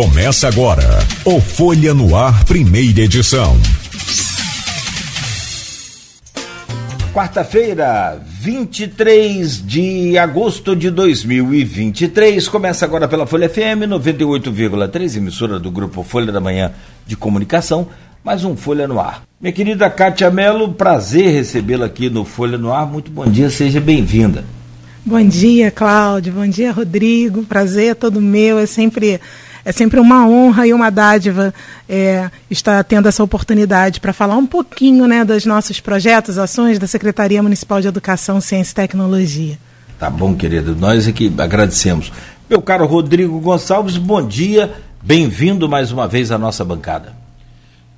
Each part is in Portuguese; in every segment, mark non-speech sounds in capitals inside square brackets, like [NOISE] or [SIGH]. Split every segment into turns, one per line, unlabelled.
Começa agora o Folha no Ar, primeira edição.
Quarta-feira, 23 de agosto de 2023. Começa agora pela Folha FM 98,3, emissora do grupo Folha da Manhã de Comunicação. Mais um Folha no Ar. Minha querida Kátia Mello, prazer recebê-la aqui no Folha no Ar. Muito bom dia, seja bem-vinda.
Bom dia, Cláudio. Bom dia, Rodrigo. Prazer é todo meu. É sempre é sempre uma honra e uma dádiva é, estar tendo essa oportunidade para falar um pouquinho né, dos nossos projetos, ações da Secretaria Municipal de Educação, Ciência e Tecnologia.
Tá bom, querido. Nós aqui agradecemos. Meu caro Rodrigo Gonçalves, bom dia. Bem-vindo mais uma vez à nossa bancada.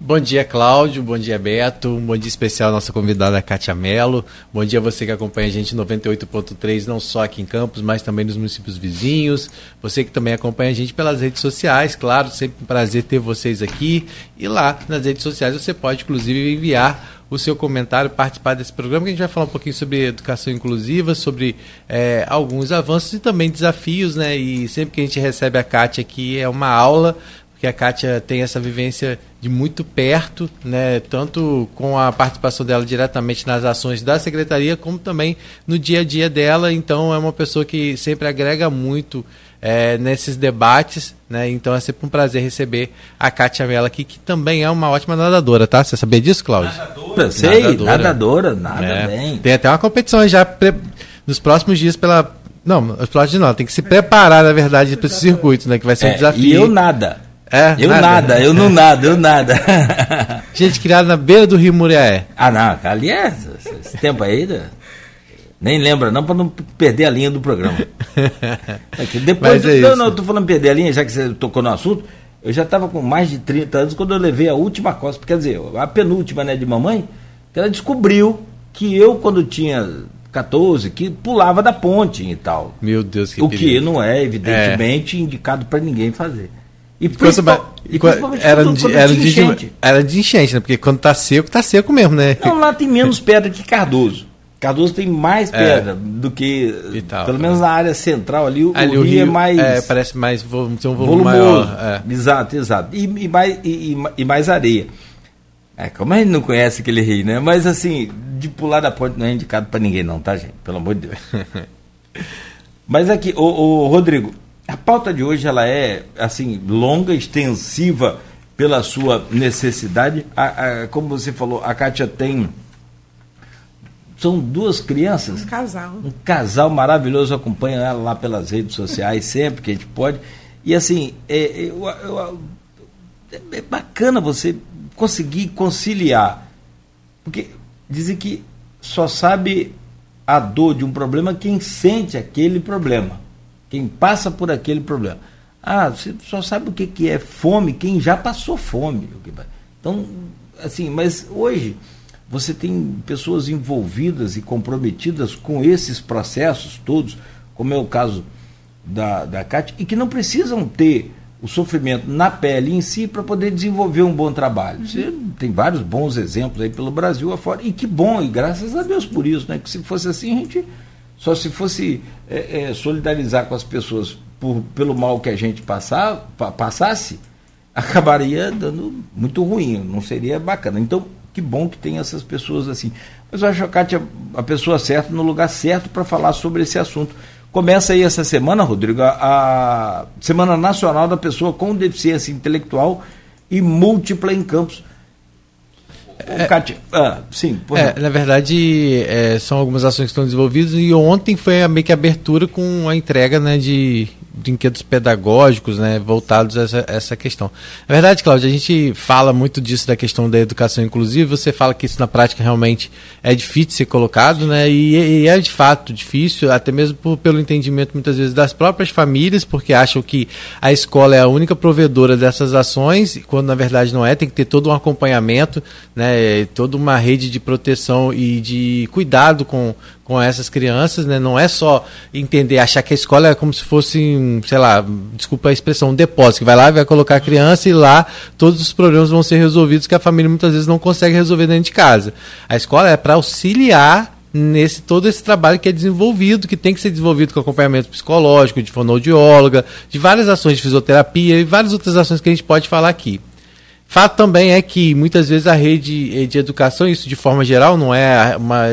Bom dia, Cláudio. Bom dia, Beto. Um bom dia especial à nossa convidada Kátia Mello. Bom dia a você que acompanha a gente 98.3, não só aqui em Campos, mas também nos municípios vizinhos. Você que também acompanha a gente pelas redes sociais, claro, sempre um prazer ter vocês aqui. E lá nas redes sociais você pode, inclusive, enviar o seu comentário, participar desse programa, que a gente vai falar um pouquinho sobre educação inclusiva, sobre é, alguns avanços e também desafios, né? E sempre que a gente recebe a Kátia aqui é uma aula que a Kátia tem essa vivência de muito perto, né, tanto com a participação dela diretamente nas ações da secretaria, como também no dia a dia dela. Então, é uma pessoa que sempre agrega muito é, nesses debates, né? Então é sempre um prazer receber a Kátia Mela aqui, que também é uma ótima nadadora, tá? Você sabia disso, Cláudio?
Nadadora, sei, nadadora, nadadora nada é. bem.
Tem até uma competição já pre... nos próximos dias pela. Não, os próximos dias não, tem que se preparar, na verdade, para esse circuito, né? Que vai ser um
é,
desafio.
E eu nada. É, eu nada. nada, eu não nada, eu nada. [LAUGHS]
Gente criada na beira do Rio Muriaé.
Ah, não, ali é esse tempo aí, né? nem lembra não, para não perder a linha do programa. É depois, é não, não, eu tô falando perder a linha, já que você tocou no assunto, eu já estava com mais de 30 anos quando eu levei a última costa, quer dizer, a penúltima, né, de mamãe, que ela descobriu que eu, quando tinha 14, que pulava da ponte e tal.
Meu Deus,
que O perigo. que não é, evidentemente, é. indicado para ninguém fazer.
E, principal, e principalmente era, quando, de, quando era, de, enchente. era de enchente, né? Porque quando tá seco, tá seco mesmo, né?
Não, lá tem menos [LAUGHS] pedra que Cardoso. Cardoso tem mais é. pedra é. do que. Tal, pelo menos na área central ali, o, ali, o, rio, rio, é mais. É,
parece mais. Tem um volume volumoso.
maior. É. Exato, exato. E, e mais, e, e, mais areia. É, como a gente não conhece aquele rio, né? Mas assim, de pular da ponte não é indicado para ninguém, não, tá, gente? Pelo amor de Deus. [LAUGHS] Mas aqui, o Rodrigo, a pauta de hoje ela é assim longa, extensiva pela sua necessidade. A, a, como você falou, a Kátia tem são duas crianças.
Um casal.
Um casal maravilhoso, acompanha ela lá pelas redes sociais [LAUGHS] sempre que a gente pode. E assim, é, eu, eu, é bacana você conseguir conciliar. Porque dizem que só sabe a dor de um problema quem sente aquele problema quem passa por aquele problema. Ah, você só sabe o que, que é fome quem já passou fome. Então, assim, mas hoje você tem pessoas envolvidas e comprometidas com esses processos todos, como é o caso da, da Cátia, e que não precisam ter o sofrimento na pele em si para poder desenvolver um bom trabalho. Você tem vários bons exemplos aí pelo Brasil afora, e que bom, e graças a Deus por isso, né? Que se fosse assim, a gente só se fosse é, é, solidarizar com as pessoas por, pelo mal que a gente passar, pa, passasse, [LAUGHS] acabaria dando muito ruim, não seria bacana. Então, que bom que tem essas pessoas assim. Mas eu acho que a a pessoa certa no lugar certo para falar sobre esse assunto. Começa aí essa semana, Rodrigo, a Semana Nacional da Pessoa com Deficiência Intelectual e Múltipla em Campos.
É, ah, sim, é, na verdade, é, são algumas ações que estão desenvolvidas e ontem foi a, meio que a abertura com a entrega né, de brinquedos pedagógicos né, voltados a essa, essa questão. Na verdade, Cláudia, a gente fala muito disso da questão da educação inclusiva, você fala que isso na prática realmente é difícil ser colocado, né, e, e é de fato difícil, até mesmo por, pelo entendimento muitas vezes das próprias famílias, porque acham que a escola é a única provedora dessas ações, quando na verdade não é, tem que ter todo um acompanhamento, né, toda uma rede de proteção e de cuidado com, com essas crianças, né? Não é só entender, achar que a escola é como se fosse, sei lá, desculpa a expressão, um depósito, que vai lá vai colocar a criança e lá todos os problemas vão ser resolvidos que a família muitas vezes não consegue resolver dentro de casa. A escola é para auxiliar nesse todo esse trabalho que é desenvolvido, que tem que ser desenvolvido com acompanhamento psicológico, de fonoaudióloga, de várias ações de fisioterapia e várias outras ações que a gente pode falar aqui. Fato também é que muitas vezes a rede de educação, isso de forma geral, não é uma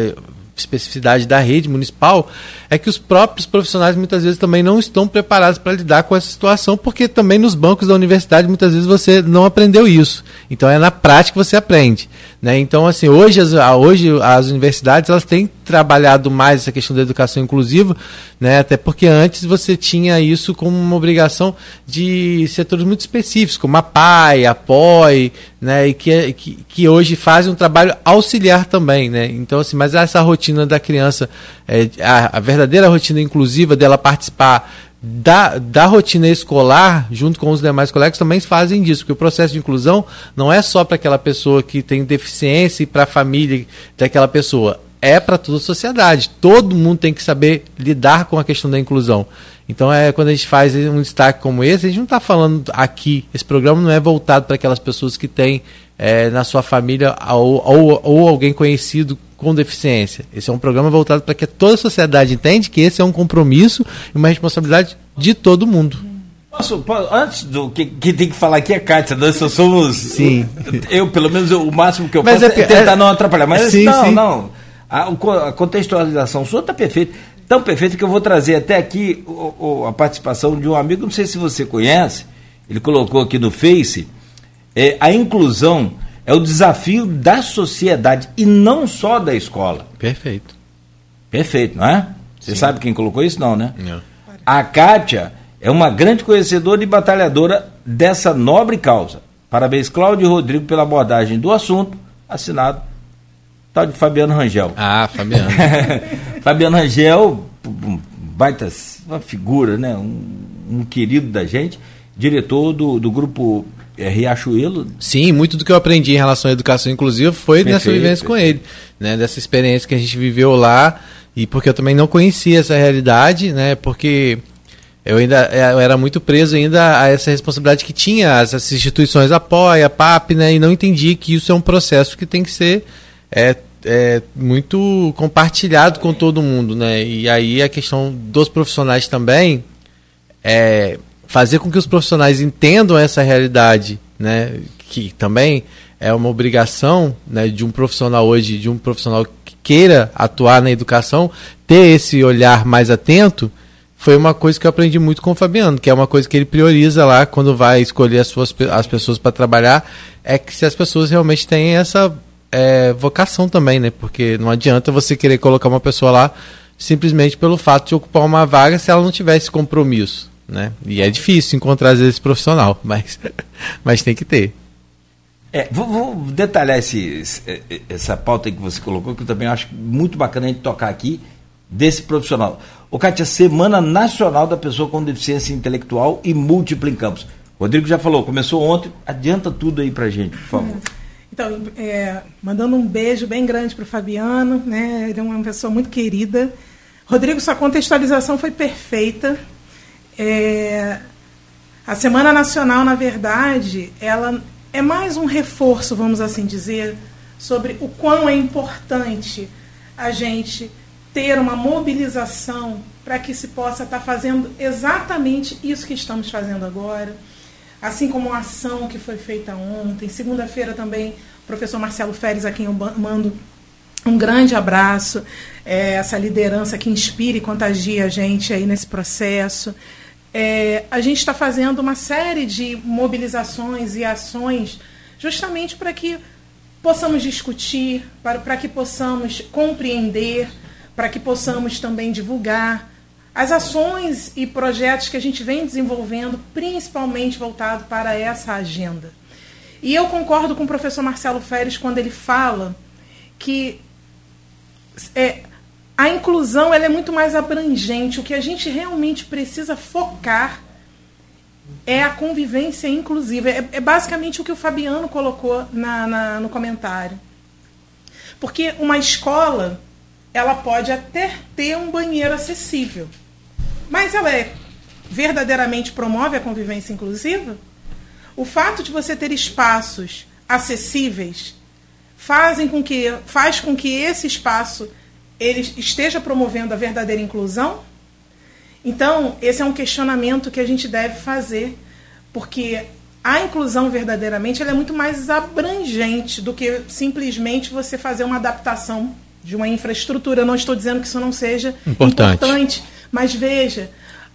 especificidade da rede municipal, é que os próprios profissionais muitas vezes também não estão preparados para lidar com essa situação, porque também nos bancos da universidade muitas vezes você não aprendeu isso. Então é na prática que você aprende. Né? Então, assim, hoje as, hoje as universidades elas têm trabalhado mais essa questão da educação inclusiva, né? até porque antes você tinha isso como uma obrigação de setores muito específicos, como a PAI, a POI, né? e que, que, que hoje fazem um trabalho auxiliar também. Né? Então, assim, mas essa rotina da criança, é, a, a verdadeira rotina inclusiva dela participar da, da rotina escolar, junto com os demais colegas, também fazem disso, porque o processo de inclusão não é só para aquela pessoa que tem deficiência e para a família daquela pessoa, é para toda a sociedade. Todo mundo tem que saber lidar com a questão da inclusão. Então, é quando a gente faz um destaque como esse, a gente não está falando aqui, esse programa não é voltado para aquelas pessoas que têm é, na sua família ou, ou, ou alguém conhecido com deficiência. Esse é um programa voltado para que toda a sociedade entende que esse é um compromisso e uma responsabilidade de todo mundo.
Posso, posso, antes do que, que tem que falar aqui é Kátia, nós só somos.
Sim.
Eu, pelo menos, o máximo que eu mas faço é, é tentar é, não atrapalhar. Mas sim, não, sim. não. A, a, contextualização sua está perfeita. Tão perfeita que eu vou trazer até aqui o, o, a participação de um amigo, não sei se você conhece, ele colocou aqui no Face, é, a inclusão é o desafio da sociedade e não só da escola.
Perfeito.
Perfeito, não é? Você Sim. sabe quem colocou isso? Não, né?
Não.
A Kátia é uma grande conhecedora e batalhadora dessa nobre causa. Parabéns, Cláudio e Rodrigo, pela abordagem do assunto. Assinado, tal de Fabiano Rangel.
Ah, Fabiano. [LAUGHS]
Fabiano Rangel, baita, uma figura, né? Um, um querido da gente, diretor do, do grupo é, Riachuelo.
Sim, muito do que eu aprendi em relação à educação inclusiva foi perfeito, nessa vivência perfeito. com ele, né? Dessa experiência que a gente viveu lá e porque eu também não conhecia essa realidade, né? Porque eu ainda é, eu era muito preso ainda a essa responsabilidade que tinha essas instituições apoia, a PAP, né? E não entendi que isso é um processo que tem que ser é, é, muito compartilhado com todo mundo, né? E aí a questão dos profissionais também é fazer com que os profissionais entendam essa realidade, né, que também é uma obrigação né, de um profissional hoje, de um profissional que queira atuar na educação, ter esse olhar mais atento, foi uma coisa que eu aprendi muito com o Fabiano, que é uma coisa que ele prioriza lá quando vai escolher as, suas, as pessoas para trabalhar, é que se as pessoas realmente têm essa é, vocação também, né? Porque não adianta você querer colocar uma pessoa lá simplesmente pelo fato de ocupar uma vaga se ela não tiver esse compromisso né? E é difícil encontrar às vezes profissional, [LAUGHS] mas, mas tem que ter.
É, vou, vou detalhar esse, essa pauta que você colocou, que eu também acho muito bacana a gente tocar aqui, desse profissional. O Kátia, Semana Nacional da Pessoa com Deficiência Intelectual e Múltipla em Campos. Rodrigo já falou, começou ontem, adianta tudo aí pra gente, por favor.
Então, é, mandando um beijo bem grande para o Fabiano, né? Ele é uma pessoa muito querida. Rodrigo, sua contextualização foi perfeita. É, a Semana Nacional, na verdade, ela é mais um reforço, vamos assim dizer, sobre o quão é importante a gente ter uma mobilização para que se possa estar fazendo exatamente isso que estamos fazendo agora. Assim como a ação que foi feita ontem. Segunda-feira também, o professor Marcelo Feres, a quem eu mando um grande abraço. É, essa liderança que inspira e contagia a gente aí nesse processo é, a gente está fazendo uma série de mobilizações e ações justamente para que possamos discutir, para, para que possamos compreender, para que possamos também divulgar as ações e projetos que a gente vem desenvolvendo, principalmente voltado para essa agenda. E eu concordo com o professor Marcelo Feres quando ele fala que é, a inclusão ela é muito mais abrangente. O que a gente realmente precisa focar é a convivência inclusiva. É, é basicamente o que o Fabiano colocou na, na, no comentário. Porque uma escola, ela pode até ter um banheiro acessível, mas ela é verdadeiramente promove a convivência inclusiva? O fato de você ter espaços acessíveis fazem com que, faz com que esse espaço ele esteja promovendo a verdadeira inclusão? Então, esse é um questionamento que a gente deve fazer, porque a inclusão verdadeiramente é muito mais abrangente do que simplesmente você fazer uma adaptação de uma infraestrutura. Eu não estou dizendo que isso não seja
importante,
importante mas veja,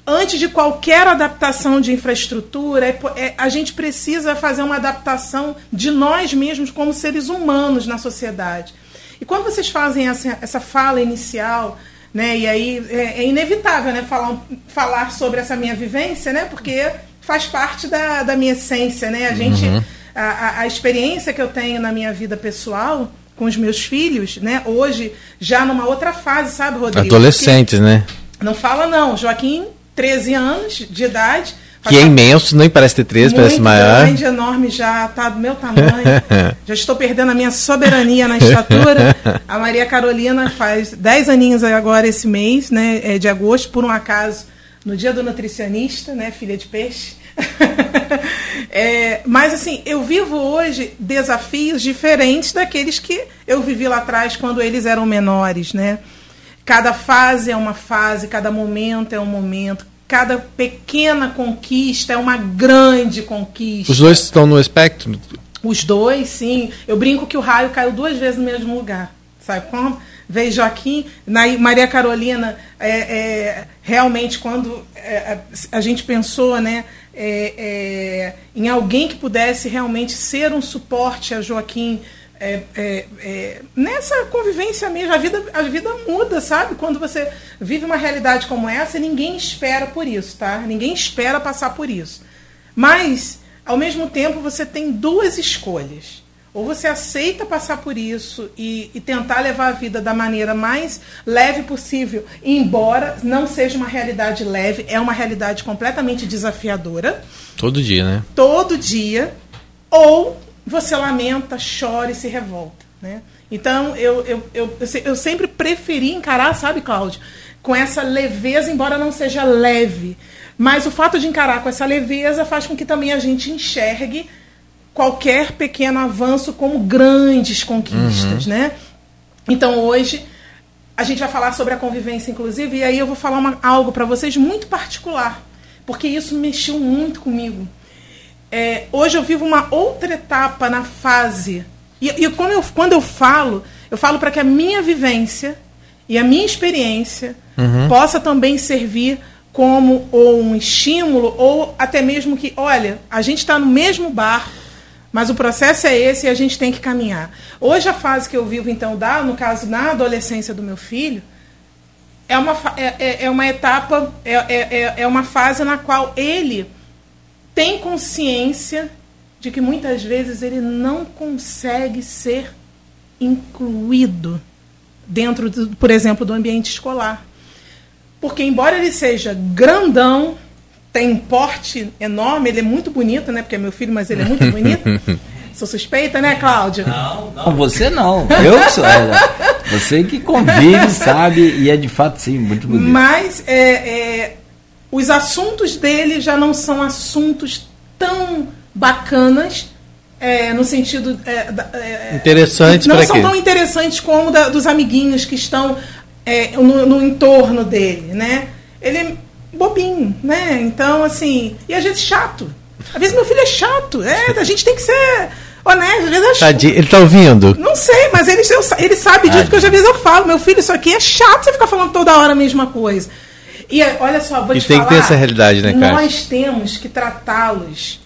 antes de qualquer adaptação de infraestrutura, é, é, a gente precisa fazer uma adaptação de nós mesmos como seres humanos na sociedade. E quando vocês fazem essa, essa fala inicial, né, e aí é, é inevitável né, falar, falar sobre essa minha vivência, né, porque faz parte da, da minha essência. Né? A gente. Uhum. A, a, experiência que eu tenho na minha vida pessoal com os meus filhos, né? Hoje, já numa outra fase, sabe, Rodrigo?
Adolescentes, né?
Não fala não. Joaquim 13 anos de idade.
Que é imenso, nem parece ter 13, parece maior.
grande, enorme, já está do meu tamanho. [LAUGHS] já estou perdendo a minha soberania na estatura. A Maria Carolina faz 10 aninhos agora esse mês, né, é de agosto, por um acaso, no dia do nutricionista, né, filha de peixe. [LAUGHS] é, mas assim, eu vivo hoje desafios diferentes daqueles que eu vivi lá atrás quando eles eram menores, né? Cada fase é uma fase, cada momento é um momento, cada pequena conquista é uma grande conquista.
Os dois estão no espectro?
Os dois, sim. Eu brinco que o raio caiu duas vezes no mesmo lugar. Sabe como? Veio Joaquim, na Maria Carolina, é, é, realmente, quando é, a gente pensou né, é, é, em alguém que pudesse realmente ser um suporte a Joaquim é, é, é, nessa convivência mesmo, a vida, a vida muda, sabe? Quando você vive uma realidade como essa, ninguém espera por isso, tá? Ninguém espera passar por isso. Mas, ao mesmo tempo, você tem duas escolhas. Ou você aceita passar por isso e, e, tentar levar a vida da maneira mais leve possível, embora não seja uma realidade leve, é uma realidade completamente desafiadora.
Todo dia, né?
Todo dia. Ou você lamenta, chora e se revolta. Né? Então, eu, eu, eu, eu sempre preferi encarar, sabe, Cláudio, com essa leveza, embora não seja leve. Mas o fato de encarar com essa leveza faz com que também a gente enxergue qualquer pequeno avanço como grandes conquistas, uhum. né? Então, hoje, a gente vai falar sobre a convivência, inclusive, e aí eu vou falar uma, algo para vocês muito particular, porque isso mexeu muito comigo é, hoje eu vivo uma outra etapa na fase. E, e quando, eu, quando eu falo, eu falo para que a minha vivência e a minha experiência uhum. possa também servir como ou um estímulo, ou até mesmo que, olha, a gente está no mesmo bar, mas o processo é esse e a gente tem que caminhar. Hoje a fase que eu vivo, então, dá, no caso, na adolescência do meu filho, é uma, é, é, é uma etapa, é, é, é, é uma fase na qual ele tem consciência de que muitas vezes ele não consegue ser incluído dentro, do, por exemplo, do ambiente escolar. Porque, embora ele seja grandão, tem um porte enorme, ele é muito bonito, né? Porque é meu filho, mas ele é muito bonito. [LAUGHS] Sou suspeita, né, Cláudio?
Não, não, você não. Eu sou. É, você que convive, sabe, e é de fato, sim, muito bonito.
Mas é, é os assuntos dele já não são assuntos tão bacanas é, no sentido é,
é, interessantes
não são quê? tão interessantes como da, dos amiguinhos que estão é, no, no, entorno dele, né? Ele é bobinho, né? Então assim e às vezes chato. Às vezes meu filho é chato. É, a gente tem que ser honesto. Às vezes
Tadinho. Ele tá ouvindo?
Não sei, mas ele, ele sabe disso que às vezes eu falo. Meu filho, isso aqui é chato. Você ficar falando toda hora a mesma coisa. E olha só, vou e te
tem
falar,
que ter essa realidade, né,
cara? Nós temos que tratá-los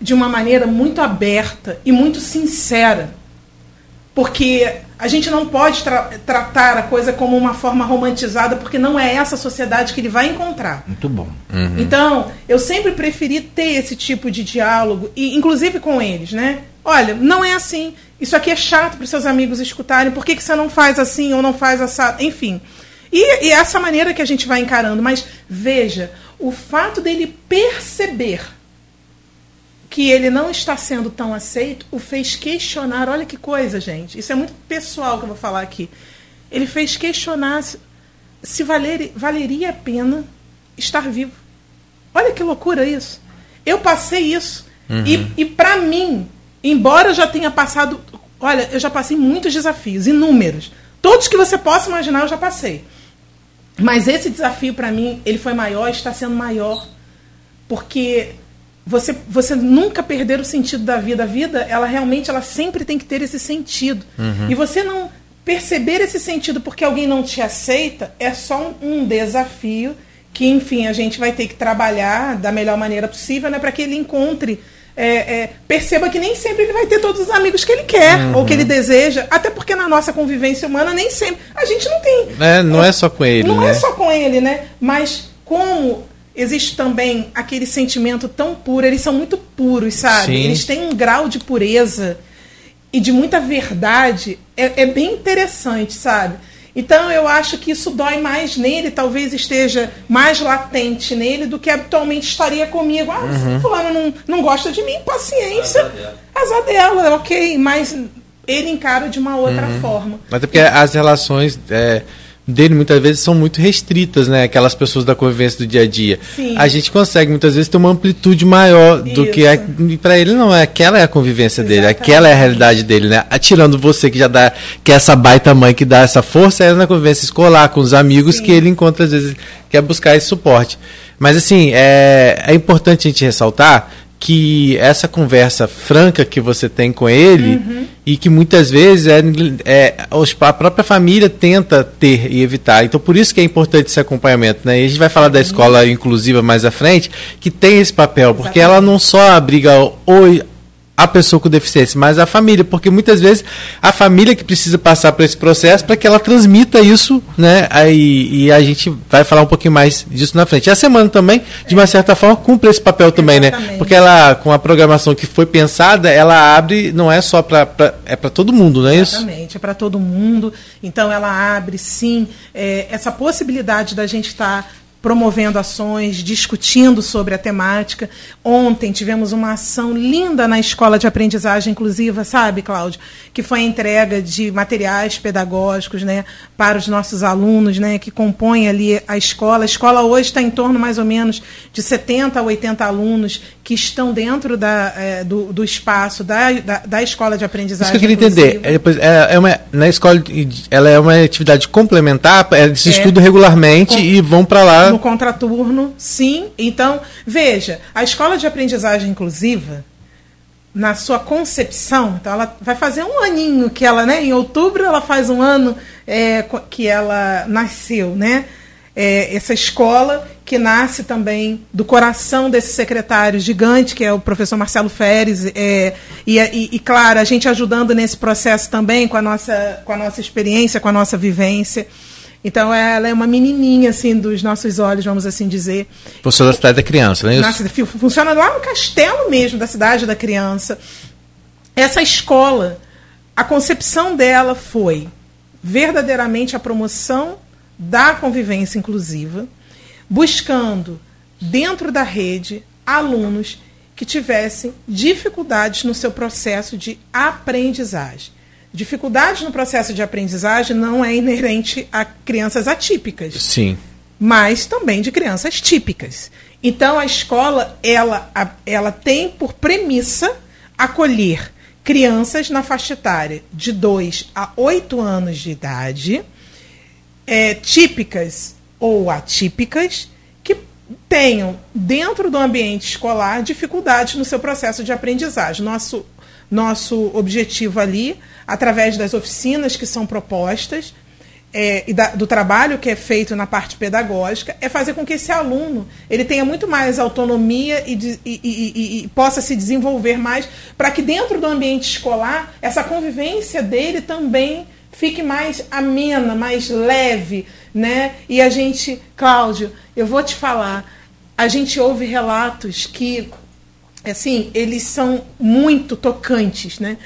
de uma maneira muito aberta e muito sincera. Porque a gente não pode tra tratar a coisa como uma forma romantizada, porque não é essa sociedade que ele vai encontrar.
Muito bom.
Uhum. Então, eu sempre preferi ter esse tipo de diálogo, e inclusive com eles, né? Olha, não é assim. Isso aqui é chato para os seus amigos escutarem. Por que, que você não faz assim ou não faz assado? Enfim. E, e essa maneira que a gente vai encarando. Mas veja, o fato dele perceber que ele não está sendo tão aceito o fez questionar. Olha que coisa, gente. Isso é muito pessoal que eu vou falar aqui. Ele fez questionar se, se valer, valeria a pena estar vivo. Olha que loucura isso. Eu passei isso. Uhum. E, e para mim, embora eu já tenha passado. Olha, eu já passei muitos desafios, inúmeros Todos que você possa imaginar eu já passei. Mas esse desafio para mim, ele foi maior, está sendo maior, porque você, você nunca perder o sentido da vida. A vida, ela realmente, ela sempre tem que ter esse sentido. Uhum. E você não perceber esse sentido porque alguém não te aceita é só um, um desafio que, enfim, a gente vai ter que trabalhar da melhor maneira possível, né, para que ele encontre é, é, perceba que nem sempre ele vai ter todos os amigos que ele quer uhum. ou que ele deseja, até porque na nossa convivência humana nem sempre a gente não tem.
É, não é, é só com ele.
Não
é
né? é só com ele, né? Mas como existe também aquele sentimento tão puro, eles são muito puros, sabe? Sim. Eles têm um grau de pureza e de muita verdade, é, é bem interessante, sabe? Então eu acho que isso dói mais nele, talvez esteja mais latente nele do que habitualmente estaria comigo. Ah, uhum. fulano não, não gosta de mim, paciência. Azar dela, ok, mas ele encara de uma outra uhum. forma.
Mas é porque as relações. É dele muitas vezes são muito restritas, né? Aquelas pessoas da convivência do dia a dia. Sim. A gente consegue muitas vezes ter uma amplitude maior do Isso. que para ele não é aquela é a convivência Exatamente. dele, aquela é a realidade dele, né? Atirando você que já dá que é essa baita mãe que dá essa força é na convivência escolar com os amigos Sim. que ele encontra às vezes quer buscar esse suporte. Mas assim, é, é importante a gente ressaltar que essa conversa franca que você tem com ele uhum. e que muitas vezes é, é, a própria família tenta ter e evitar. Então, por isso que é importante esse acompanhamento. Né? E a gente vai falar da escola inclusiva mais à frente, que tem esse papel, porque Exatamente. ela não só abriga o, a pessoa com deficiência, mas a família, porque muitas vezes a família que precisa passar por esse processo para que ela transmita isso, né? Aí, e a gente vai falar um pouquinho mais disso na frente. E a semana também, de uma certa forma, cumpre esse papel também, né? Exatamente. né? Porque ela, com a programação que foi pensada, ela abre, não é só para é para todo mundo, não é
isso? Exatamente, é para todo mundo. Então ela abre, sim, é, essa possibilidade da gente estar tá promovendo ações, discutindo sobre a temática. Ontem tivemos uma ação linda na Escola de Aprendizagem Inclusiva, sabe, Cláudio? Que foi a entrega de materiais pedagógicos né, para os nossos alunos né, que compõem ali a escola. A escola hoje está em torno mais ou menos de 70 a 80 alunos que estão dentro da, é, do, do, espaço da, da, da, escola de aprendizagem.
Isso que eu queria entender. É, depois, é, é uma, na escola, ela é uma atividade complementar, é, se é, estuda regularmente com, e vão para lá.
No contraturno, sim. Então, veja, a escola de aprendizagem inclusiva, na sua concepção, então ela vai fazer um aninho que ela, né? Em outubro ela faz um ano é, que ela nasceu, né? É, essa escola que nasce também do coração desse secretário gigante, que é o professor Marcelo Feres, é, e, e, e, claro, a gente ajudando nesse processo também com a nossa, com a nossa experiência, com a nossa vivência. Então ela é uma menininha assim dos nossos olhos, vamos assim dizer.
Funciona da cidade da criança, não é
isso? funciona lá no castelo mesmo da cidade da criança. Essa escola, a concepção dela foi verdadeiramente a promoção da convivência inclusiva, buscando dentro da rede alunos que tivessem dificuldades no seu processo de aprendizagem. Dificuldades no processo de aprendizagem não é inerente a crianças atípicas.
Sim.
Mas também de crianças típicas. Então a escola ela, ela tem por premissa acolher crianças na faixa etária de 2 a 8 anos de idade é, típicas ou atípicas que tenham, dentro do ambiente escolar, dificuldades no seu processo de aprendizagem. Nosso, nosso objetivo ali, através das oficinas que são propostas, é, e da, do trabalho que é feito na parte pedagógica é fazer com que esse aluno ele tenha muito mais autonomia e, de, e, e, e possa se desenvolver mais para que dentro do ambiente escolar essa convivência dele também fique mais amena, mais leve, né? E a gente, Cláudio, eu vou te falar, a gente ouve relatos que, assim, eles são muito tocantes, né?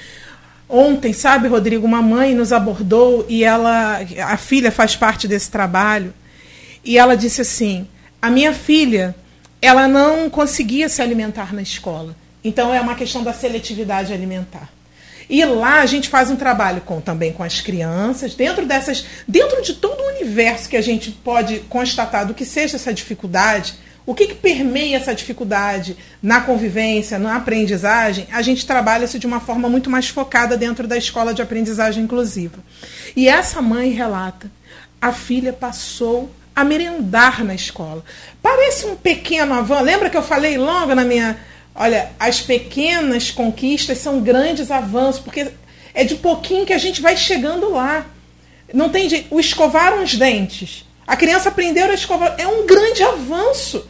Ontem, sabe, Rodrigo, uma mãe nos abordou e ela, a filha faz parte desse trabalho, e ela disse assim: a minha filha, ela não conseguia se alimentar na escola. Então é uma questão da seletividade alimentar. E lá a gente faz um trabalho com, também com as crianças, dentro dessas, dentro de todo o universo que a gente pode constatar do que seja essa dificuldade, O que, que permeia essa dificuldade na convivência, na aprendizagem? A gente trabalha isso de uma forma muito mais focada dentro da escola de aprendizagem inclusiva. E essa mãe relata: a filha passou a merendar na escola. Parece um pequeno avanço. Lembra que eu falei logo na minha. Olha, as pequenas conquistas são grandes avanços, porque é de pouquinho que a gente vai chegando lá. Não tem jeito. O escovar os dentes. A criança aprendeu a escovar. É um grande avanço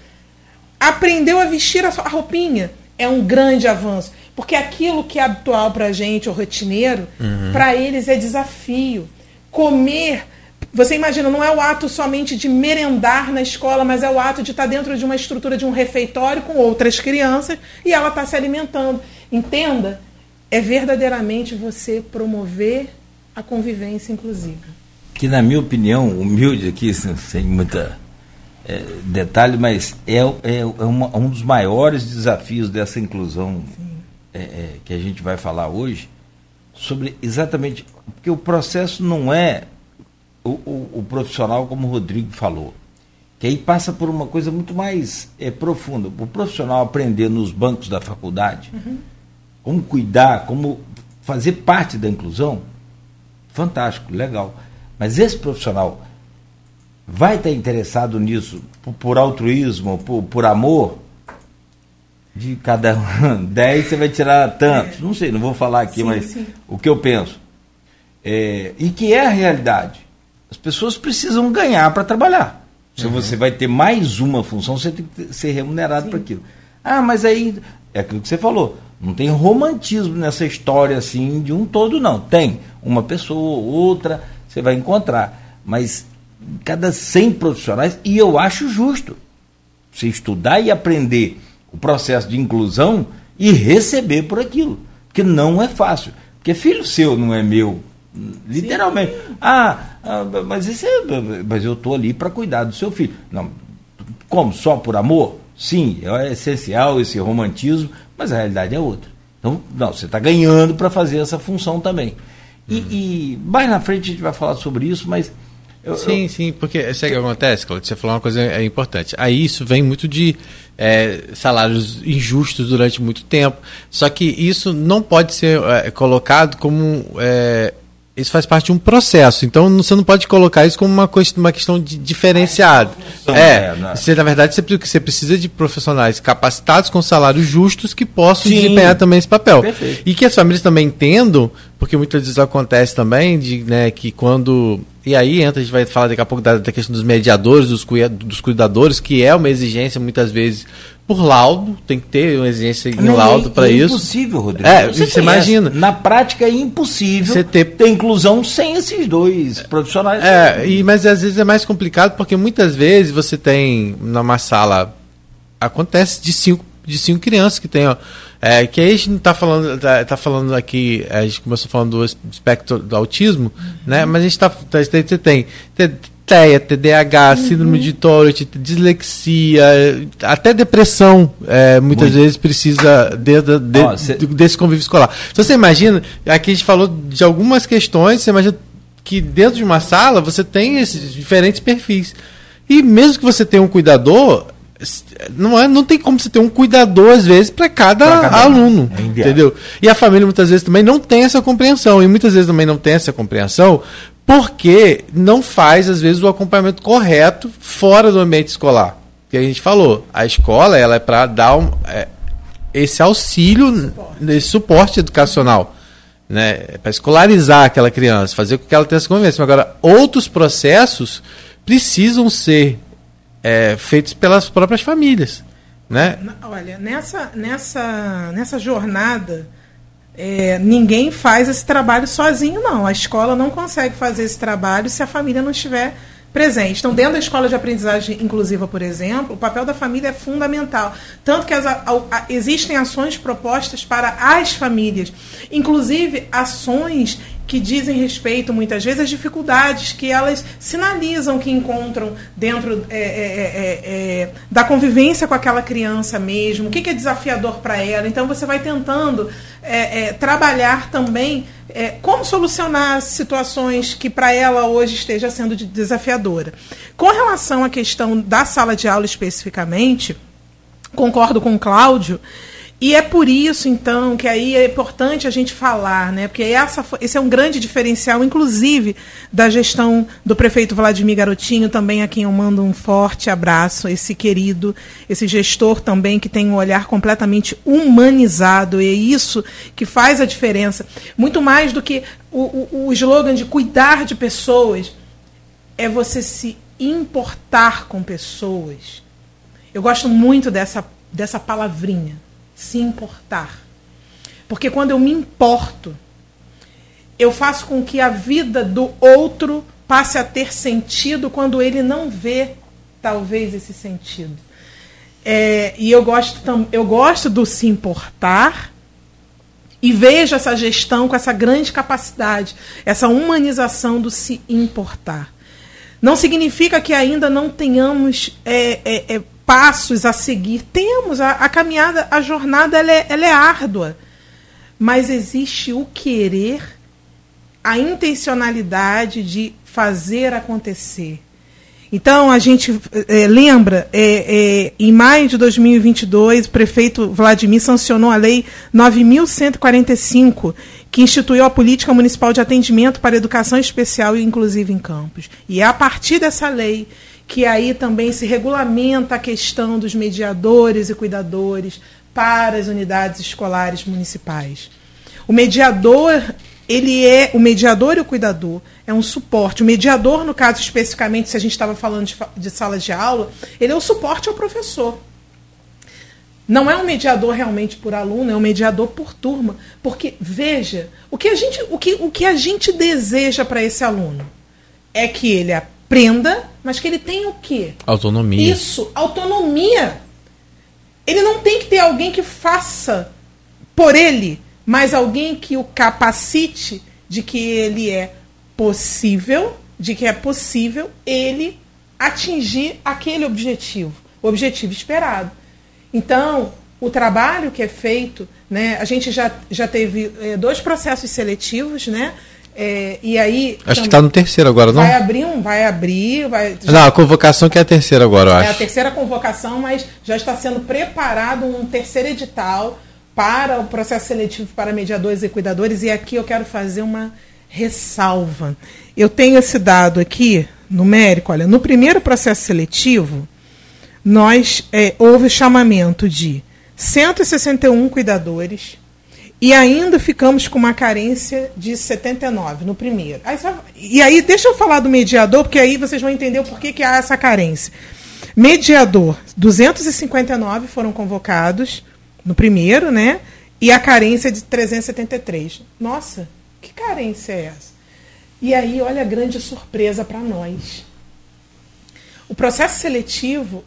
aprendeu a vestir a roupinha. É um grande avanço. Porque aquilo que é habitual para a gente, o rotineiro, uhum. para eles é desafio. Comer. Você imagina, não é o ato somente de merendar na escola, mas é o ato de estar dentro de uma estrutura de um refeitório com outras crianças e ela está se alimentando. Entenda, é verdadeiramente você promover a convivência inclusiva.
Que, na minha opinião, humilde aqui, sem muita é, detalhe, mas é, é, é uma, um dos maiores desafios dessa inclusão é, é, que a gente vai falar hoje, sobre exatamente. Porque o processo não é o, o, o, profissional, como o Rodrigo falou, que aí passa por uma coisa muito mais é, profunda. O profissional aprender nos bancos da faculdade uhum. como cuidar, como fazer parte da inclusão, fantástico, legal. Mas esse profissional vai estar interessado nisso por, por altruísmo, por, por, amor? De cada [LAUGHS] dez você vai tirar tantos. É. Não sei, não vou falar aqui, sim, mas sim. o que eu penso. É, e que é a realidade. As pessoas precisam ganhar para trabalhar. Se uhum. você vai ter mais uma função, você tem que ser remunerado para aquilo. Ah, mas aí é aquilo que você falou. Não tem romantismo nessa história assim de um todo, não. Tem uma pessoa, outra, você vai encontrar. Mas cada 100 profissionais, e eu acho justo você estudar e aprender o processo de inclusão e receber por aquilo. Porque não é fácil. Porque filho seu não é meu. Literalmente. Ah, ah, mas, esse é, mas eu estou ali para cuidar do seu filho. Não, como? Só por amor? Sim, é essencial esse romantismo, mas a realidade é outra. Então, não, você está ganhando para fazer essa função também. E, uhum. e mais na frente a gente vai falar sobre isso, mas
eu, sim, eu... sim, porque sabe o que acontece, Claudio? Você falou uma coisa é, importante. Aí isso vem muito de é, salários injustos durante muito tempo. Só que isso não pode ser é, colocado como é, isso faz parte de um processo. Então você não pode colocar isso como uma, uma questão de diferenciada. É, é né? você, na verdade você, você precisa de profissionais capacitados com salários justos que possam Sim. desempenhar também esse papel. Perfeito. E que as famílias também entendam, porque muitas vezes acontece também de, né, que quando e aí entra, a gente vai falar daqui a pouco da, da questão dos mediadores, dos, dos cuidadores, que é uma exigência muitas vezes por laudo, tem que ter uma exigência em laudo para é isso. É
impossível, Rodrigo.
É, você, você imagina.
Essa. Na prática é impossível você ter... ter inclusão sem esses dois profissionais.
É, e, mas às vezes é mais complicado porque muitas vezes você tem numa sala acontece de cinco de cinco crianças que tem, ó, é, que aí a gente não está falando, tá, tá, falando aqui, a gente começou falando do espectro do autismo, uhum. né? Mas a gente está, tá, você tem TEA, TDAH, uhum. síndrome de Tourette, dislexia, até depressão, é, muitas Muito. vezes precisa de, de, de, oh, cê... desse convívio escolar. Então você imagina, aqui a gente falou de algumas questões, você imagina que dentro de uma sala você tem esses diferentes perfis. E mesmo que você tenha um cuidador, não, é, não tem como você ter um cuidador, às vezes, para cada, cada, aluno. É entendeu? E a família muitas vezes também não tem essa compreensão. E muitas vezes também não tem essa compreensão porque não faz, às vezes, o acompanhamento correto fora do ambiente escolar. Que a gente falou, a escola ela é para dar um, é, esse auxílio, suporte. esse suporte educacional. Né, para escolarizar aquela criança, fazer com que ela tenha essa convivência. Agora, outros processos precisam ser é, feitos pelas próprias famílias. Né?
Olha, nessa, nessa, nessa jornada, é, ninguém faz esse trabalho sozinho, não. A escola não consegue fazer esse trabalho se a família não estiver presente. Então, dentro da escola de aprendizagem inclusiva, por exemplo, o papel da família é fundamental. Tanto que as, a, a, existem ações propostas para as famílias, inclusive ações que dizem respeito, muitas vezes, às dificuldades que elas sinalizam que encontram dentro é, é, é, é da convivência com aquela criança mesmo, o que, que é desafiador para ela. Então, você vai tentando é, é, trabalhar também como solucionar situações que para ela hoje esteja sendo desafiadora. Com relação à questão da sala de aula especificamente, concordo com o Cláudio. E é por isso, então, que aí é importante a gente falar, né? Porque essa, esse é um grande diferencial, inclusive, da gestão do prefeito Vladimir Garotinho, também a quem eu mando um forte abraço, esse querido, esse gestor também que tem um olhar completamente humanizado, e é isso que faz a diferença. Muito mais do que o, o, o slogan de cuidar de pessoas, é você se importar com pessoas. Eu gosto muito dessa, dessa palavrinha se importar. Porque quando eu me importo, eu faço com que a vida do outro passe a ter sentido quando ele não vê, talvez, esse sentido. É, e eu gosto, eu gosto do se importar e vejo essa gestão com essa grande capacidade, essa humanização do se importar. Não significa que ainda não tenhamos é, é, é passos a seguir. Temos a, a caminhada, a jornada ela é, ela é árdua, mas existe o querer, a intencionalidade de fazer acontecer. Então, a gente é, lembra, é, é, em maio de 2022, o prefeito Vladimir sancionou a Lei 9.145, que instituiu a Política Municipal de Atendimento para Educação Especial e Inclusiva em Campos. E é a partir dessa lei que aí também se regulamenta a questão dos mediadores e cuidadores para as unidades escolares municipais. O mediador, ele é o mediador e o cuidador é um suporte. O mediador, no caso especificamente, se a gente estava falando de, de sala de aula, ele é o suporte ao professor. Não é um mediador realmente por aluno, é um mediador por turma. Porque, veja, o que a gente, o que, o que a gente deseja para esse aluno é que ele aprenda, mas que ele tenha o quê?
Autonomia.
Isso, autonomia. Ele não tem que ter alguém que faça por ele, mas alguém que o capacite de que ele é possível, de que é possível ele atingir aquele objetivo, o objetivo esperado. Então, o trabalho que é feito, né, a gente já, já teve é, dois processos seletivos, né, é, e aí.
Acho que está no terceiro agora, não?
Vai abrir um, vai abrir. Vai,
já, não, a convocação que é a terceira agora, eu acho.
É a terceira convocação, mas já está sendo preparado um terceiro edital para o processo seletivo para mediadores e cuidadores. E aqui eu quero fazer uma ressalva. Eu tenho esse dado aqui, numérico, olha, no primeiro processo seletivo, nós é, houve chamamento de 161 cuidadores e ainda ficamos com uma carência de 79 no primeiro. Aí, e aí, deixa eu falar do mediador, porque aí vocês vão entender o porquê que há essa carência. Mediador, 259 foram convocados no primeiro, né? E a carência de 373. Nossa, que carência é essa? E aí, olha a grande surpresa para nós. O processo seletivo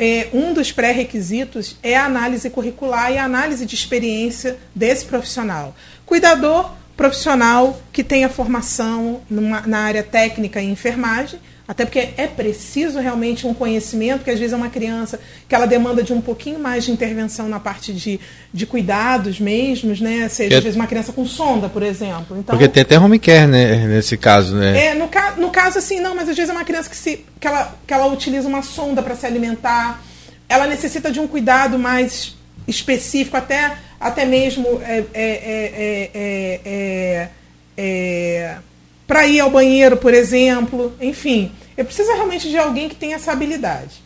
é, um dos pré-requisitos é a análise curricular e a análise de experiência desse profissional. Cuidador profissional que tenha formação numa, na área técnica e enfermagem, até porque é preciso realmente um conhecimento, porque às vezes é uma criança que ela demanda de um pouquinho mais de intervenção na parte de, de cuidados mesmos, né? Seja, às vezes, uma criança com sonda, por exemplo.
Então, porque tem até home care, né, nesse caso, né?
É, no, ca no caso, assim, não, mas às vezes é uma criança que, se, que, ela, que ela utiliza uma sonda para se alimentar, ela necessita de um cuidado mais específico, até, até mesmo é, é, é, é para ir ao banheiro, por exemplo, enfim. Eu preciso realmente de alguém que tenha essa habilidade.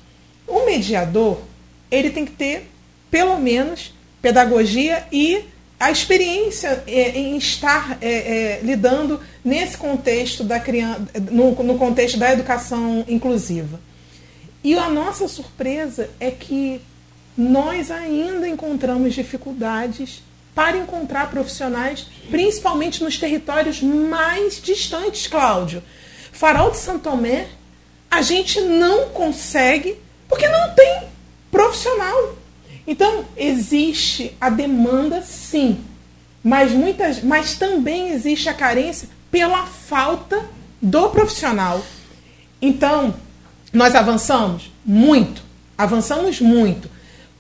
O mediador, ele tem que ter, pelo menos, pedagogia e a experiência é, em estar é, é, lidando nesse contexto da criança, no, no contexto da educação inclusiva. E a nossa surpresa é que nós ainda encontramos dificuldades para encontrar profissionais, principalmente nos territórios mais distantes, Cláudio. Farol de São Tomé, a gente não consegue, porque não tem profissional. Então, existe a demanda, sim. mas, muitas, mas também existe a carência pela falta do profissional. Então, nós avançamos muito, avançamos muito.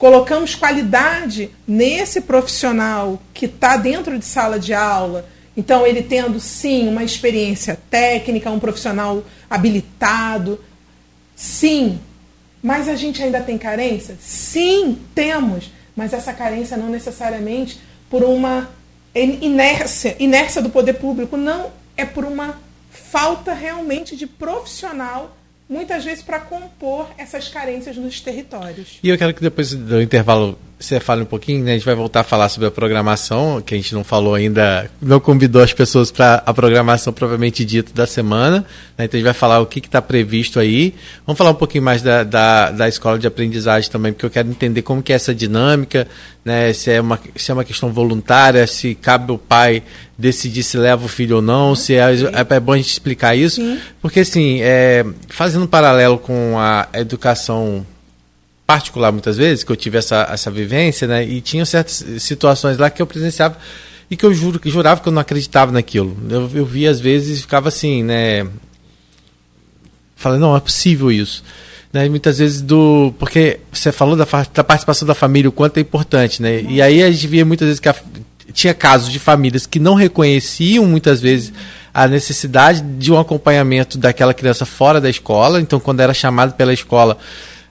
Colocamos qualidade nesse profissional que está dentro de sala de aula. Então, ele tendo sim uma experiência técnica, um profissional habilitado. Sim, mas a gente ainda tem carência? Sim, temos. Mas essa carência não necessariamente por uma inércia, inércia do poder público, não, é por uma falta realmente de profissional muitas vezes para compor essas carências nos territórios.
E eu quero que depois do intervalo você fale um pouquinho, né? A gente vai voltar a falar sobre a programação, que a gente não falou ainda, não convidou as pessoas para a programação propriamente dita da semana. Né? Então a gente vai falar o que está previsto aí. Vamos falar um pouquinho mais da, da, da, escola de aprendizagem também, porque eu quero entender como que é essa dinâmica, né? Se é uma, se é uma questão voluntária, se cabe o pai decidir se leva o filho ou não, se é, é, é bom a gente explicar isso. Sim. Porque assim, é, fazendo um paralelo com a educação particular muitas vezes, que eu tive essa, essa vivência, né? E tinha certas situações lá que eu presenciava e que eu juro que jurava que eu não acreditava naquilo. Eu, eu via às vezes ficava assim, né? Falando, não, é possível isso. Né, muitas vezes do. Porque você falou da, da, participação da família, o quanto é importante, né? E aí a gente via muitas vezes que a, tinha casos de famílias que não reconheciam muitas vezes a necessidade de um acompanhamento daquela criança fora da escola. Então, quando era chamado pela escola,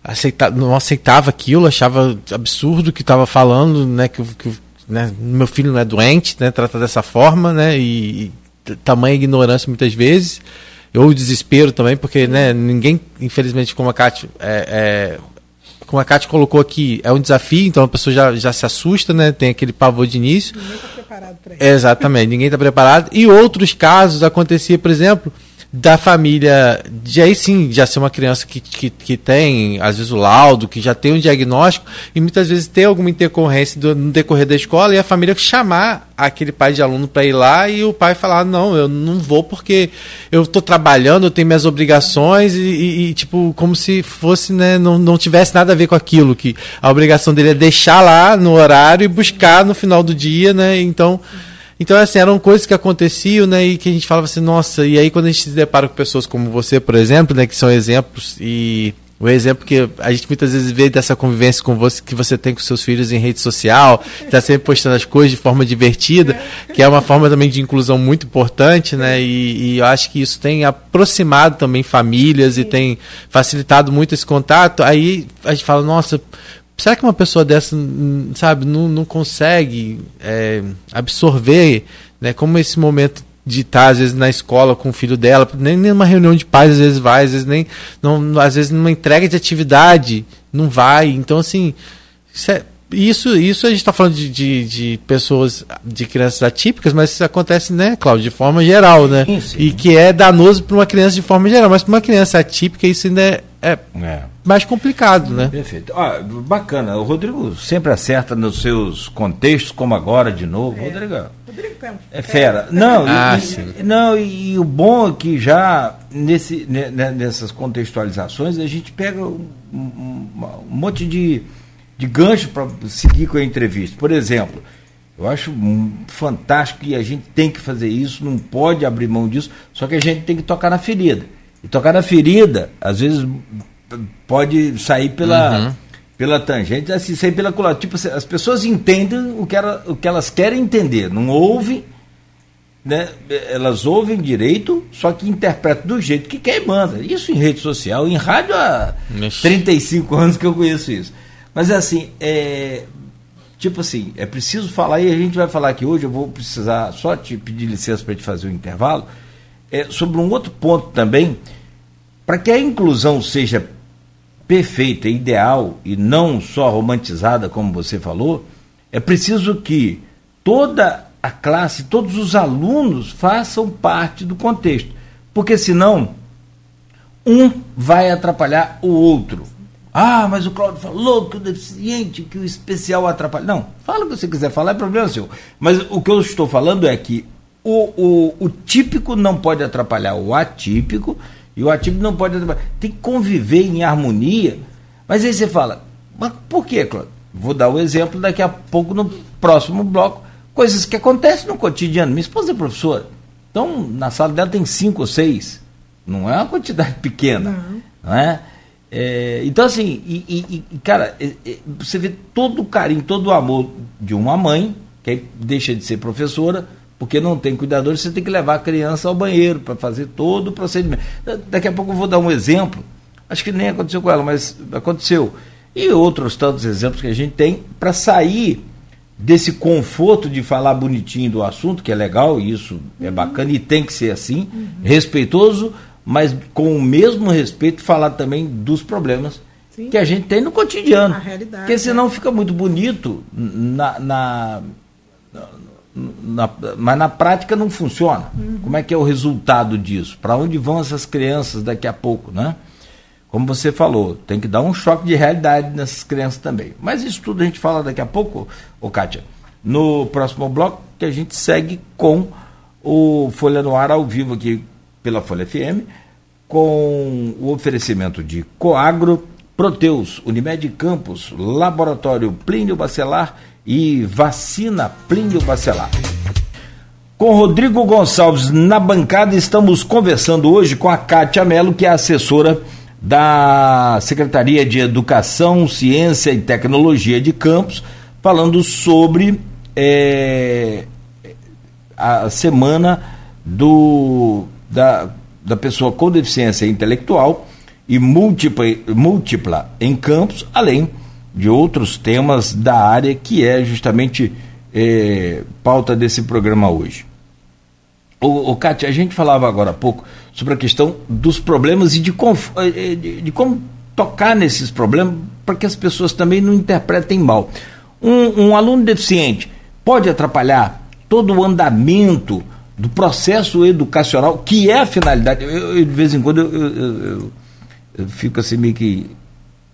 aceita, não aceitava aquilo, achava absurdo o que estava falando, né, que, que né, meu filho não é doente, né, trata dessa forma, né, e, e tamanha ignorância muitas vezes, ou desespero também, porque né, ninguém, infelizmente, como a Kátia, é, é, como a Kátia colocou aqui, é um desafio, então a pessoa já, já se assusta, né, tem aquele pavor de início. Ninguém está preparado para isso. Exatamente, ninguém está preparado. E outros casos acontecia, por exemplo, da família, de aí sim, já ser uma criança que, que, que tem, às vezes, o laudo, que já tem um diagnóstico, e muitas vezes ter alguma intercorrência do, no decorrer da escola, e a família chamar aquele pai de aluno para ir lá, e o pai falar, não, eu não vou porque eu estou trabalhando, eu tenho minhas obrigações, e, e, e, tipo, como se fosse, né, não, não tivesse nada a ver com aquilo, que a obrigação dele é deixar lá no horário e buscar no final do dia, né, então... Então, assim, eram coisas que aconteciam, né? E que a gente falava assim, nossa, e aí quando a gente se depara com pessoas como você, por exemplo, né? Que são exemplos e o exemplo que a gente muitas vezes vê dessa convivência com você que você tem com seus filhos em rede social, está sempre postando as coisas de forma divertida, que é uma forma também de inclusão muito importante, né? E, e eu acho que isso tem aproximado também famílias e tem facilitado muito esse contato. Aí a gente fala, nossa, será que uma pessoa dessa, sabe, não, não consegue é, absorver, né, como esse momento de estar às vezes na escola com o filho dela, nem numa reunião de pais às vezes vai, às vezes nem, não, às vezes numa entrega de atividade não vai, então assim, isso é, isso, isso a gente está falando de, de, de, pessoas, de crianças atípicas, mas isso acontece, né, Cláudio, de forma geral, né? Sim, sim. E que é danoso para uma criança de forma geral, mas para uma criança atípica isso ainda é, é, é. mais complicado, né?
Perfeito. Ah, bacana. O Rodrigo sempre acerta nos seus contextos, como agora, de novo. É. Rodrigo. Rodrigo é fera. Não, ah, e, não, e o bom é que já nesse, nessas contextualizações a gente pega um, um, um monte de de gancho para seguir com a entrevista. Por exemplo, eu acho fantástico e a gente tem que fazer isso, não pode abrir mão disso, só que a gente tem que tocar na ferida. E tocar na ferida, às vezes, pode sair pela, uhum. pela tangente, assim, sair pela culatra. Tipo, as pessoas entendem o que, ela, o que elas querem entender, não ouvem, né? elas ouvem direito, só que interpretam do jeito que quer e manda. Isso em rede social, em rádio há Mexe. 35 anos que eu conheço isso. Mas é assim, é, tipo assim, é preciso falar, e a gente vai falar aqui hoje, eu vou precisar só te pedir licença para te fazer um intervalo, é, sobre um outro ponto também, para que a inclusão seja perfeita, ideal e não só romantizada, como você falou, é preciso que toda a classe, todos os alunos façam parte do contexto. Porque senão, um vai atrapalhar o outro. Ah, mas o Cláudio falou que o deficiente, que o especial atrapalha. Não, fala o que você quiser falar, é problema seu. Mas o que eu estou falando é que o, o, o típico não pode atrapalhar o atípico, e o atípico não pode atrapalhar. Tem que conviver em harmonia. Mas aí você fala, mas por quê, Cláudio? Vou dar o exemplo daqui a pouco no próximo bloco. coisas que acontecem no cotidiano. Minha esposa é professora, então na sala dela tem cinco ou seis, não é uma quantidade [LAUGHS] pequena, não, não é? é? Então, assim, e, e cara, é, é, você vê todo o carinho, todo o amor de uma mãe, que deixa de ser professora, porque não tem cuidador, você tem que levar a criança ao banheiro para fazer todo o procedimento. Daqui a pouco eu vou dar um exemplo, acho que nem aconteceu com ela, mas aconteceu. E outros tantos exemplos que a gente tem para sair desse conforto de falar bonitinho do assunto, que é legal, e isso é uhum. bacana e tem que ser assim, uhum. respeitoso, mas com o mesmo respeito falar também dos problemas Sim. que a gente tem no cotidiano. A realidade. Porque senão é. fica muito bonito na, na na, mas na prática não funciona. Uhum. Como é que é o resultado disso? Para onde vão essas crianças daqui a pouco, né? Como você falou, tem que dar um choque de realidade nessas crianças também. Mas isso tudo a gente fala daqui a pouco, ô Kátia, no próximo bloco, que a gente segue com o Folha no Ar ao vivo aqui pela Folha FM, com o oferecimento de Coagro, Proteus, Unimed Campos, Laboratório Plínio Bacelar e vacina Plínio Bacelar. Com Rodrigo Gonçalves na bancada, estamos conversando hoje com a Cátia Mello, que é assessora da Secretaria de Educação, Ciência e Tecnologia de Campos, falando sobre é, a semana do, da, da pessoa com deficiência intelectual e múltipla, múltipla em Campos, além de outros temas da área que é justamente é, pauta desse programa hoje. O, o a gente falava agora há pouco sobre a questão dos problemas e de, é, de, de como tocar nesses problemas para que as pessoas também não interpretem mal. Um, um, aluno deficiente pode atrapalhar todo o andamento do processo educacional, que é a finalidade. Eu, eu de vez em quando eu, eu, eu fico assim meio que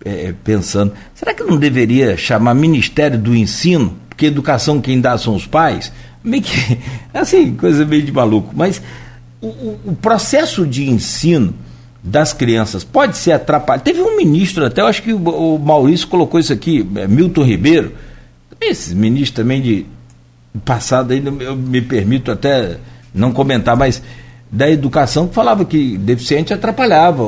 é, pensando, será que não deveria chamar Ministério do Ensino? Porque educação quem dá são os pais? Meio que, [LAUGHS] assim, coisa meio de maluco. Mas o, o processo de ensino das crianças pode ser atrapalhado. Teve um ministro, até eu acho que o, Maurício colocou isso aqui, é, Milton Ribeiro, esses ministros também de passado aí, eu me permito até não comentar, mas da educação que falava que deficiente atrapalhava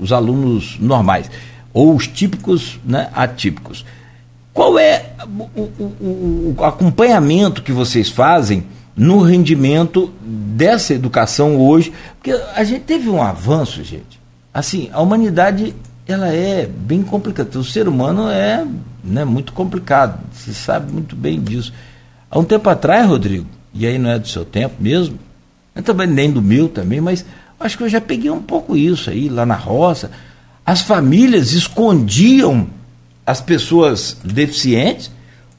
os alunos normais ou os típicos né, atípicos. Qual é o, o, o, acompanhamento que vocês fazem no rendimento dessa educação hoje? Porque a gente teve um avanço, gente. Assim, a humanidade ela é bem complicada. O ser humano é né, muito complicado. Você sabe muito bem disso. Há um tempo atrás, Rodrigo, e aí não é do seu tempo mesmo, também nem do meu também, mas acho que eu já peguei um pouco isso aí lá na roça as famílias escondiam as pessoas deficientes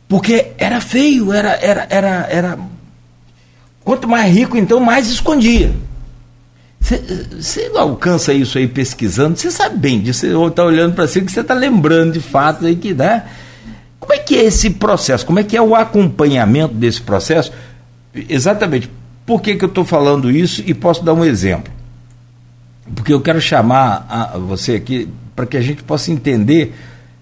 porque era feio, era, era, era, era. Quanto mais rico, então, mais escondia. Você alcança isso aí pesquisando, você sabe bem disso, você está olhando para si que você está lembrando de fatos aí que dá. Como é que é esse processo? Como é que é o acompanhamento desse processo? Exatamente. Por que, que eu estou falando isso e posso dar um exemplo? Porque eu quero chamar você aqui para que a gente possa entender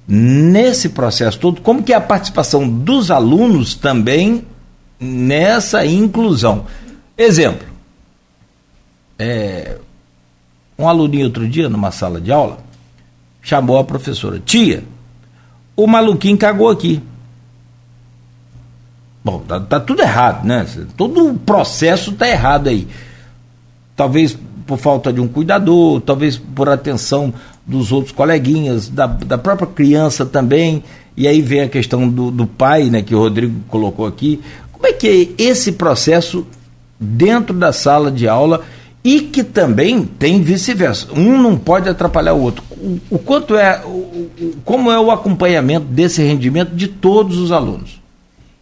nesse processo todo como que é a participação dos alunos também nessa inclusão. Exemplo, é, um aluninho outro dia numa sala de aula chamou a professora, tia, o maluquinho cagou aqui. Bom, tá, tá tudo errado, né? Todo o processo tá errado aí. Talvez por falta de um cuidador, talvez por atenção dos outros coleguinhas, da, da própria criança também. E aí vem a questão do, do pai, né, que o Rodrigo colocou aqui. Como é que é esse processo dentro da sala de aula e que também tem vice-versa. Um não pode atrapalhar o outro. O, o quanto é, o, o, como é o acompanhamento desse rendimento de todos os alunos?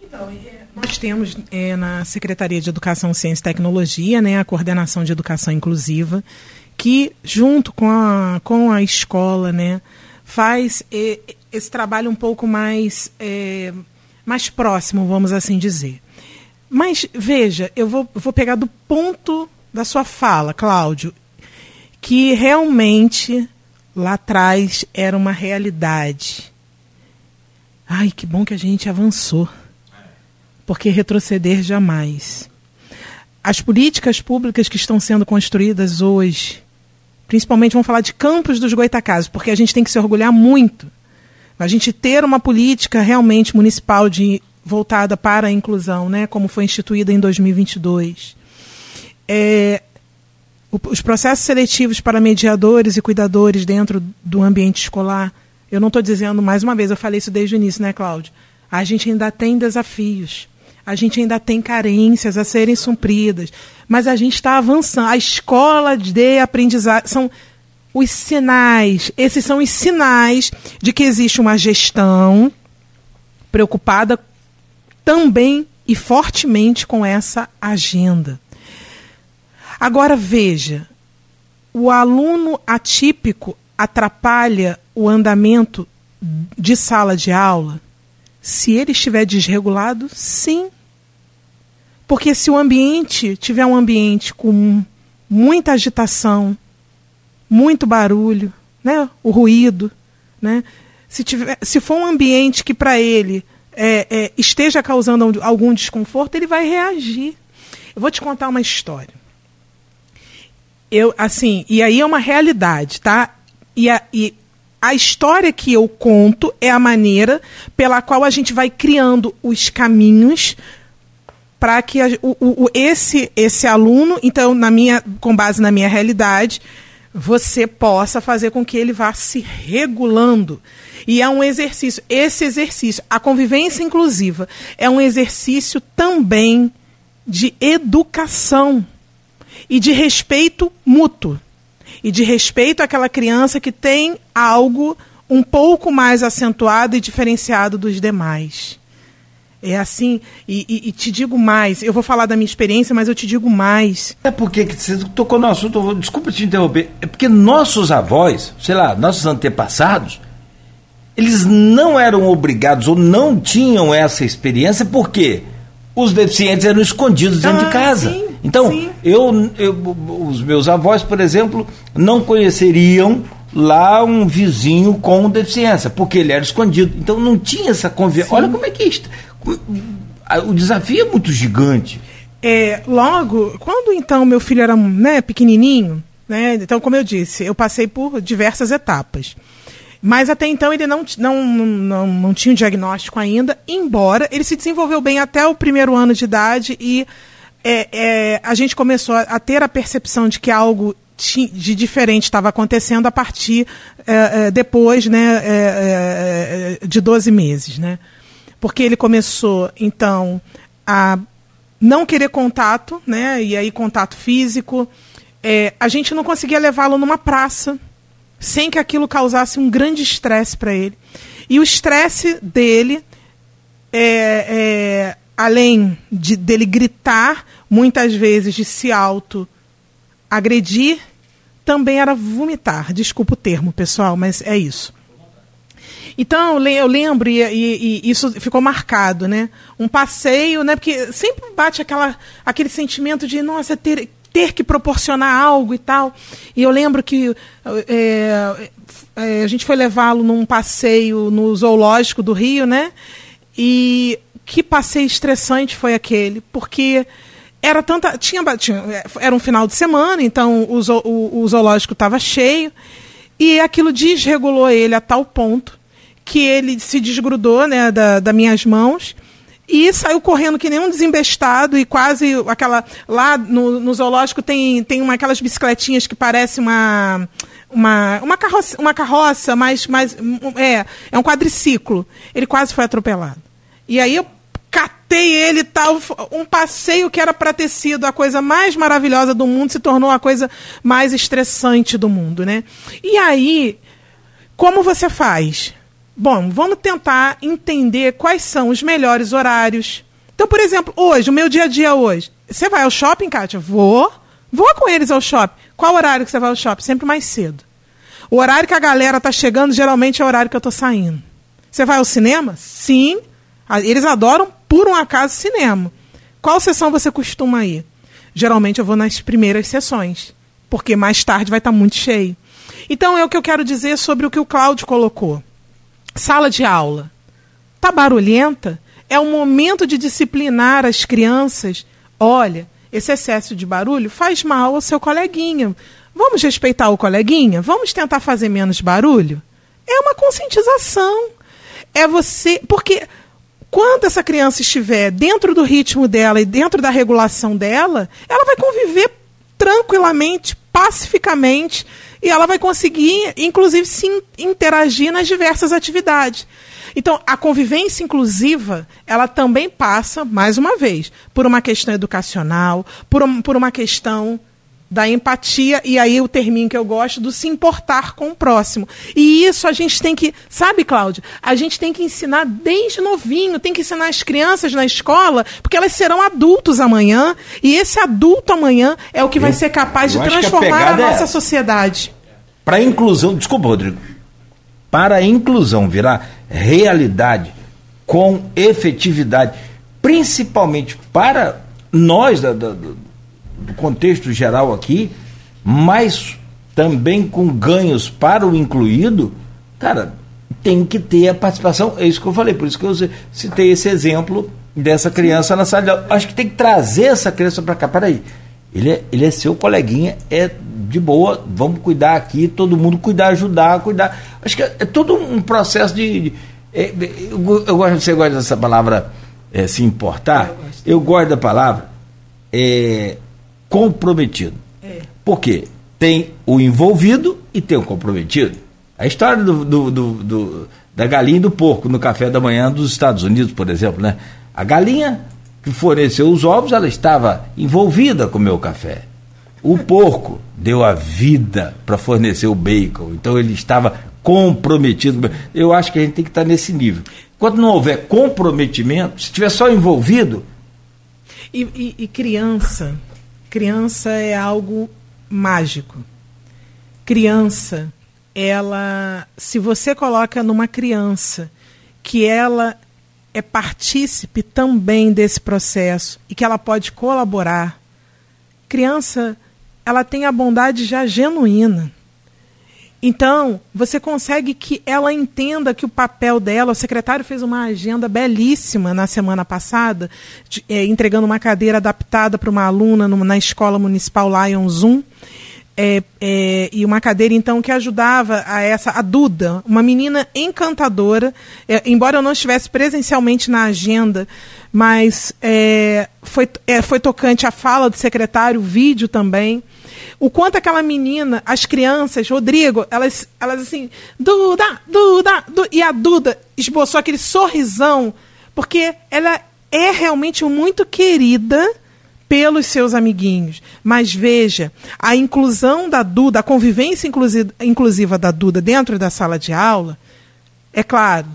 Então, nós temos é, na Secretaria de Educação, Ciência e Tecnologia né, a coordenação de educação inclusiva, que junto com a, com a escola né, faz é, esse trabalho um pouco mais, é, mais próximo, vamos assim dizer. Mas veja, eu vou, vou pegar do ponto da sua fala, Cláudio, que realmente lá atrás era uma realidade. Ai, que bom que a gente avançou porque retroceder jamais. As políticas públicas que estão sendo construídas hoje, principalmente vamos falar de Campos dos Goitacazes, porque a gente tem que se orgulhar muito. A gente ter uma política realmente municipal de voltada para a inclusão, né, como foi instituída em 2022. É, os processos seletivos para mediadores e cuidadores dentro do ambiente escolar, eu não estou dizendo mais uma vez, eu falei isso desde o início, né, Cláudio? A gente ainda tem desafios, a gente ainda tem carências a serem supridas, mas a gente está avançando. A escola de aprendizagem são os sinais, esses são os sinais de que existe uma gestão preocupada também e fortemente com essa agenda. Agora veja, o aluno atípico atrapalha o andamento de sala de aula? Se ele estiver desregulado, sim. Porque se o ambiente tiver um ambiente com muita agitação, muito barulho, né, o ruído, né, se, tiver, se for um ambiente que para ele é, é, esteja causando algum desconforto, ele vai reagir. Eu vou te contar uma história. Eu, assim, e aí é uma realidade, tá? E a, e a história que eu conto é a maneira pela qual a gente vai criando os caminhos para que a, o, o, esse, esse aluno, então, na minha, com base na minha realidade, você possa fazer com que ele vá se regulando. E é um exercício. Esse exercício, a convivência inclusiva, é um exercício também de educação e de respeito mútuo. E de respeito àquela criança que tem algo um pouco mais acentuado e diferenciado dos demais. É assim, e, e, e, te digo mais, eu vou falar da minha experiência, mas eu te digo mais.
É porque você tocou no assunto, desculpa te interromper, é porque nossos avós, sei lá, nossos antepassados, eles não eram obrigados ou não tinham essa experiência porque os deficientes eram escondidos dentro ah, de casa. Sim. Então, eu, eu, os meus avós, por exemplo, não conheceriam lá um vizinho com deficiência, porque ele era escondido. Então não tinha essa conversa. Olha como é que é. O desafio é muito gigante.
É, logo, quando então meu filho era né, pequenininho, né, então como eu disse, eu passei por diversas etapas. Mas até então ele não, não, não, não tinha um diagnóstico ainda, embora ele se desenvolveu bem até o primeiro ano de idade e é, é, a gente começou a, ter a percepção de que algo de diferente estava acontecendo a partir é, é depois né, é, é, de 12 meses. Né? Porque ele começou, então, a não querer contato, né? e aí contato físico. a gente não conseguia levá-lo numa praça sem que aquilo causasse um grande estresse para ele. E o estresse dele é, além de dele gritar, muitas vezes de se auto agredir, também era vomitar. Desculpa o termo, pessoal, mas é isso. Então eu lembro e, e, e, isso ficou marcado, né? Um passeio, né? Porque sempre bate aquela, aquele sentimento de nossa ter, ter que proporcionar algo e tal. E eu lembro que é, é, a gente foi levá-lo num passeio no zoológico do Rio, né? E que passeio estressante foi aquele, porque era tanta. Tinha, tinha, era um final de semana, então o, o, o zoológico estava cheio, e aquilo desregulou ele a tal ponto que ele se desgrudou né, da, das minhas mãos e saiu correndo que nem um desembestado e quase aquela. Lá no, no zoológico tem, tem uma, aquelas bicicletinhas que parece uma. Uma, uma carroça, uma carroça mais, mais. É, é um quadriciclo. Ele quase foi atropelado. E aí eu catei ele tal. Um passeio que era para ter sido a coisa mais maravilhosa do mundo se tornou a coisa mais estressante do mundo, né? E aí, como você faz? Bom, vamos tentar entender quais são os melhores horários. Então, por exemplo, hoje, o meu dia a dia hoje. Você vai ao shopping, Kátia? Vou. Vou com eles ao shopping. Qual horário que você vai ao shopping? Sempre mais cedo. O horário que a galera tá chegando, geralmente é o horário que eu tô saindo. Você vai ao cinema? Sim. Eles adoram por um acaso, cinema. Qual sessão você costuma ir? Geralmente eu vou nas primeiras sessões, porque mais tarde vai estar muito cheio. Então é o que eu quero dizer sobre o que o Cláudio colocou. Sala de aula. Tá barulhenta? é o momento de disciplinar as crianças. Olha, esse excesso de barulho faz mal ao seu coleguinha. Vamos respeitar o coleguinha? Vamos tentar fazer menos barulho? É uma conscientização. É você. Porque quando essa criança estiver dentro do ritmo dela e dentro da regulação dela, ela vai conviver tranquilamente, pacificamente, e ela vai conseguir, inclusive, se interagir nas diversas atividades. Então, a convivência inclusiva, ela também passa, mais uma vez, por uma questão educacional, por, um, por uma questão da empatia, e aí o termino que eu gosto, do se importar com o próximo. E isso a gente tem que, sabe, Cláudio? A gente tem que ensinar desde novinho, tem que ensinar as crianças na escola, porque elas serão adultos amanhã, e esse adulto amanhã é o que eu, vai ser capaz de transformar a, a nossa é sociedade.
Para a inclusão, desculpa, Rodrigo, para a inclusão virar realidade com efetividade, principalmente para nós da, da do contexto geral aqui, mas também com ganhos para o incluído, cara, tem que ter a participação. É isso que eu falei, por isso que eu citei esse exemplo dessa criança na sala de aula. Acho que tem que trazer essa criança para cá. Peraí, ele é, ele é seu coleguinha, é de boa, vamos cuidar aqui, todo mundo cuidar, ajudar, cuidar. Acho que é, é todo um processo de. de é, eu, eu, gosto, você gosta dessa palavra é, se importar? Eu gosto da palavra é, comprometido. É. Por quê? Tem o envolvido e tem o comprometido. A história do, do, do, do, da galinha e do porco no café da manhã dos Estados Unidos, por exemplo, né? A galinha que forneceu os ovos, ela estava envolvida com o meu café. O porco deu a vida para fornecer o bacon, então ele estava comprometido. Eu acho que a gente tem que estar nesse nível. Quando não houver comprometimento, se estiver só envolvido.
E, e, e criança, Criança é algo mágico. Criança, ela, se você coloca numa criança que ela é partícipe também desse processo e que ela pode colaborar, criança, ela tem a bondade já genuína. Então, você consegue que ela entenda que o papel dela, o secretário fez uma agenda belíssima na semana passada, de, é, entregando uma cadeira adaptada para uma aluna no, na escola municipal Lions 1. É, é, e uma cadeira então que ajudava a essa a Duda, uma menina encantadora, é, embora eu não estivesse presencialmente na agenda, mas é, foi, é, foi tocante a fala do secretário, o vídeo também. O quanto aquela menina, as crianças, Rodrigo, elas, elas assim, Duda, Duda, Duda, e a Duda esboçou aquele sorrisão, porque ela é realmente muito querida pelos seus amiguinhos. Mas veja, a inclusão da Duda, a convivência inclusiva da Duda dentro da sala de aula, é claro,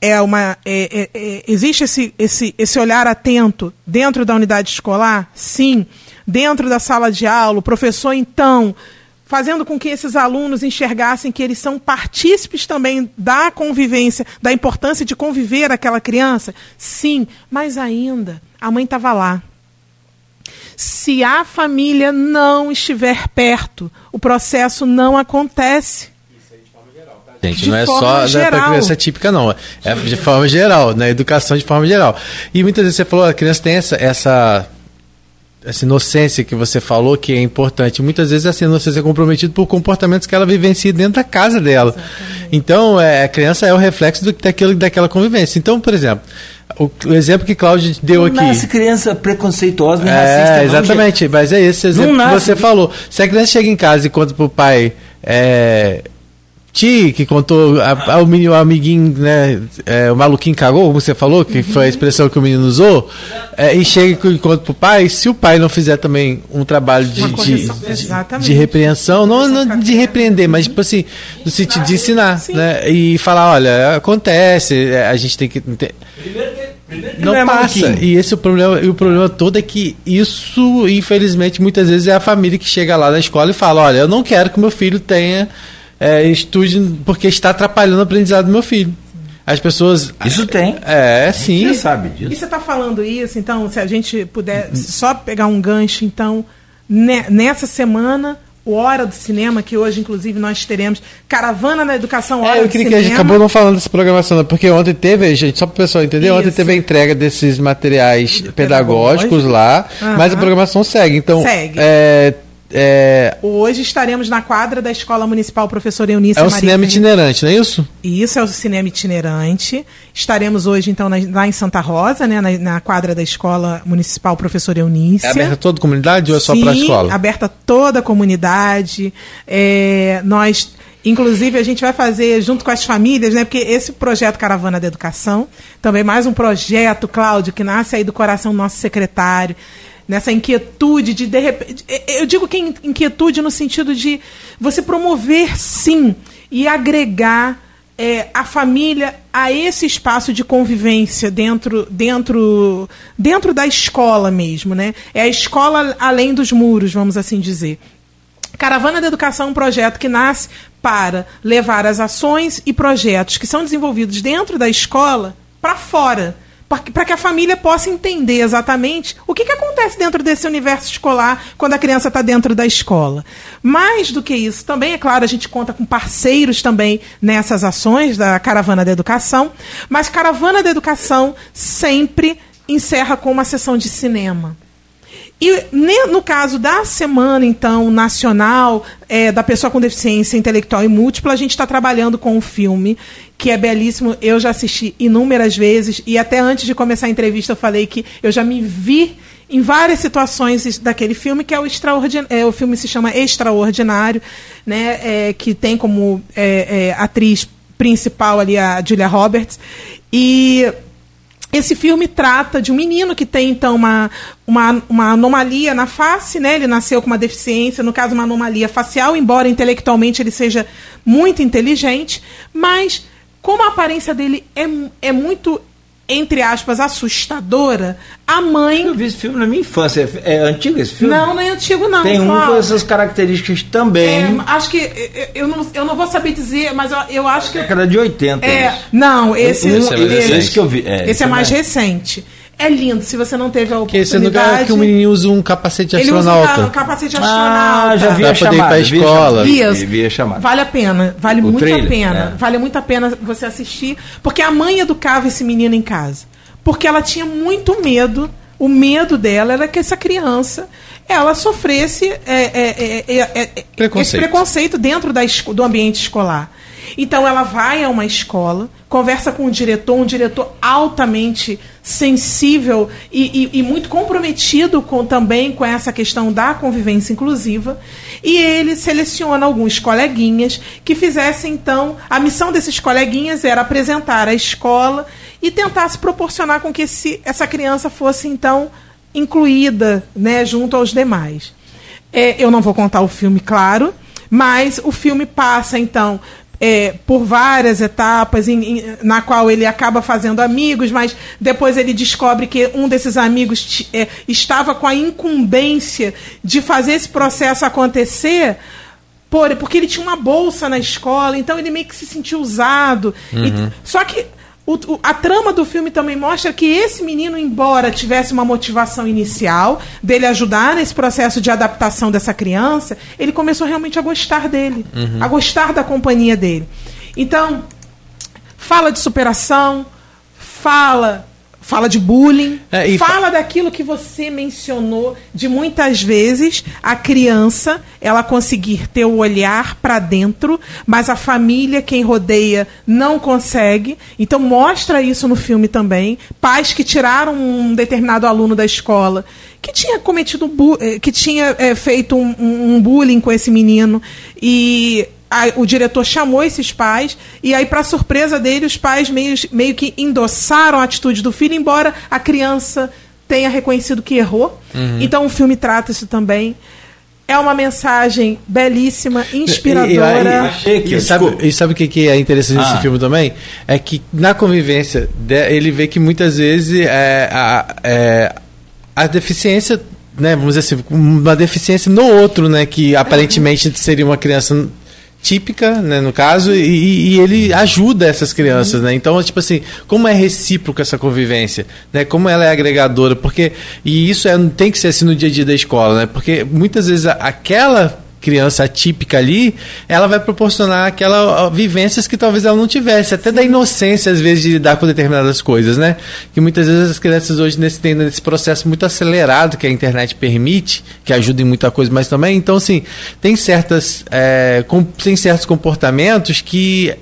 é uma é, é, é, existe esse, esse, esse olhar atento dentro da unidade escolar? Sim dentro da sala de aula, o professor então fazendo com que esses alunos enxergassem que eles são partícipes também da convivência, da importância de conviver aquela criança? Sim, mas ainda a mãe estava lá. Se a família não estiver perto, o processo não acontece.
Tá, gente, de não é só né, para criança típica, não. É de forma geral, na educação de forma geral. E muitas vezes você falou, a criança tem essa, essa essa inocência que você falou que é importante. Muitas vezes essa inocência é comprometida por comportamentos que ela vivencia dentro da casa dela. Exatamente. Então, é, a criança é o reflexo do, daquilo, daquela convivência. Então, por exemplo, o, o exemplo que Cláudio deu aqui. Não
nasce criança preconceituosa, nem
é, racista. Exatamente, mas é esse exemplo que você falou. Se a criança chega em casa e conta pro pai. É, Ti, que contou a, a, o, menino, o amiguinho, né? É, o maluquinho cagou, como você falou, que foi a expressão que o menino usou, é, e chega e conta pro pai, se o pai não fizer também um trabalho de, de, de, de, repreensão, não, não, de repreender, mas tipo assim, no sentido de ensinar, Sim. né? E falar, olha, acontece, é, a gente tem que. Não é passa. E esse é o problema, e o problema todo é que isso, infelizmente, muitas vezes é a família que chega lá na escola e fala, olha, eu não quero que meu filho tenha é, estude porque está atrapalhando o aprendizado do meu filho. As pessoas.
Isso tem.
É, sim.
Você sabe disso. E você está falando isso, então, se a gente puder só pegar um gancho, então, nessa semana, o Hora do Cinema, que hoje, inclusive, nós teremos Caravana na Educação Hora
É, eu
do
queria que a gente acabou não falando dessa programação, não, porque ontem teve, gente, só para o pessoal entender, ontem
Isso.
teve a entrega desses materiais pedagógicos
Pedagógicos.
lá, mas a programação segue. Então,
Segue.
é, é,
Hoje estaremos na quadra da Escola Municipal Professor Eunice
é um
Maria
cinema
Ferreira.
itinerante, não é isso?
Isso é o cinema itinerante. Estaremos hoje, então, na- lá em Santa Rosa, né, na, na quadra da Escola Municipal Professor Eunice.
É aberta a toda a comunidade ou é só para a escola?
aberta toda a comunidade. É, nós, inclusive, a gente vai fazer junto com as famílias, né? Porque esse projeto Caravana da Educação, também mais um projeto, Cláudio, que nasce aí do coração do nosso secretário. Nessa inquietude de, de repente. Eu digo que in- inquietude no sentido de você promover, sim, e agregar é, a família a esse espaço de convivência dentro, dentro, dentro da escola mesmo, né? É a escola além dos muros, vamos assim dizer. Caravana da Educação é um projeto que nasce para levar as ações e projetos que são desenvolvidos dentro da escola para fora, para que a família possa entender exatamente o que, que acontece dentro desse universo escolar quando a criança está dentro da escola. Mais do que isso, também, é claro, a gente conta com parceiros também nessas ações da Caravana da Educação, mas Caravana da Educação sempre encerra com uma sessão de cinema. E no caso da Semana, então, nacional é, da pessoa com deficiência intelectual e múltipla, a gente está trabalhando com um filme que é belíssimo. Eu já assisti inúmeras vezes e até antes de começar a entrevista eu falei que eu já me vi em várias situações daquele filme, que é o extraordinário. É, o filme se chama Extraordinário, né, é, que tem como é, é, atriz principal ali a Julia Roberts. E esse filme trata de um menino que tem, então, uma, uma, uma anomalia na face, né? Ele nasceu com uma deficiência, no caso, uma anomalia facial, embora intelectualmente ele seja muito inteligente, mas como a aparência dele é, é muito, entre aspas, assustadora, a mãe.
Eu vi esse filme na minha infância. É, é antigo esse filme?
Não, não é antigo, não.
Tem um com essas características também.
É, acho que. Eu, eu, não, eu não vou saber dizer, mas eu, eu acho que.
Década de 80.
É,
isso.
não, esse,
Um-
Esse é mais
esse-
recente.
esse que eu vi. É,
esse é mais recente. É lindo, se você não teve a
Que esse é lugar
oportunidade.
que o menino usa um capacete de
ele usa
astronauta.
ca- capacete de astronauta.
Ah, já vi
Pra
a
poder ir
chamada.
pra
vi a
escola.
chamada,
Isso.
Vi, a chamada.
Vale a pena, vale
O
muito
trailer,
a pena.
é.
Vale muito a pena você assistir, porque a mãe educava esse menino em casa. Porque ela tinha muito medo, o medo dela era que essa criança ela sofresse é, é, é, é, é, esse
Preconceito.
preconceito dentro da, do ambiente escolar. Então ela vai a uma escola, conversa com o diretor, um diretor altamente sensível e, e- e muito comprometido com também com essa questão da convivência inclusiva, e ele seleciona alguns coleguinhas que fizessem então a missão desses coleguinhas era apresentar a escola e tentar se proporcionar com que esse, essa criança fosse então incluída, né, junto aos demais. É, eu não vou contar o filme, claro, mas o filme passa, então, é, por várias etapas, em- em- na qual ele acaba fazendo amigos, mas depois ele descobre que um desses amigos é, estava com a incumbência de fazer esse processo acontecer. Por, porque ele tinha uma bolsa na escola, então ele meio que se sentiu usado. E- só que o- a trama do filme também mostra que esse menino, embora tivesse uma motivação inicial dele ajudar nesse processo de adaptação dessa criança, ele começou realmente a gostar dele, a gostar da companhia dele. Então, fala de superação, fala fala de bullying,
É, e fa-
fala daquilo que você mencionou de muitas vezes a criança ela conseguir ter o olhar para dentro, mas a família quem rodeia não consegue. Então mostra isso no filme também. Pais que tiraram um determinado aluno da escola que tinha cometido eh, que tinha eh, feito um- um bullying com esse menino e a- o diretor chamou esses pais e aí, para surpresa dele, os pais meio, meio que endossaram a atitude do filho, embora a criança tenha reconhecido que errou. Então o filme trata isso também. É uma mensagem belíssima, inspiradora.
Achei que-
E sabe,
desculpa.
e sabe o que, que é interessante
Ah.
nesse filme também? É que na convivência, de- ele vê que muitas vezes é, a, é, a deficiência, né, vamos dizer assim, uma deficiência no outro, né, que aparentemente seria uma criança típica, né, no caso, e, e ele ajuda essas crianças, né? Então, tipo assim, como é recíproca essa convivência, né? Como ela é agregadora, porque e isso é, tem que ser assim no dia a dia da escola, né? Porque muitas vezes aquela criança atípica ali, ela vai proporcionar aquela vivências que talvez ela não tivesse, até da inocência às vezes de lidar com determinadas coisas, né? Que muitas vezes as crianças hoje nesse têm nesse processo muito acelerado que a internet permite, que ajuda em muita coisa, mas também, então assim, tem certas é, com, tem certos comportamentos que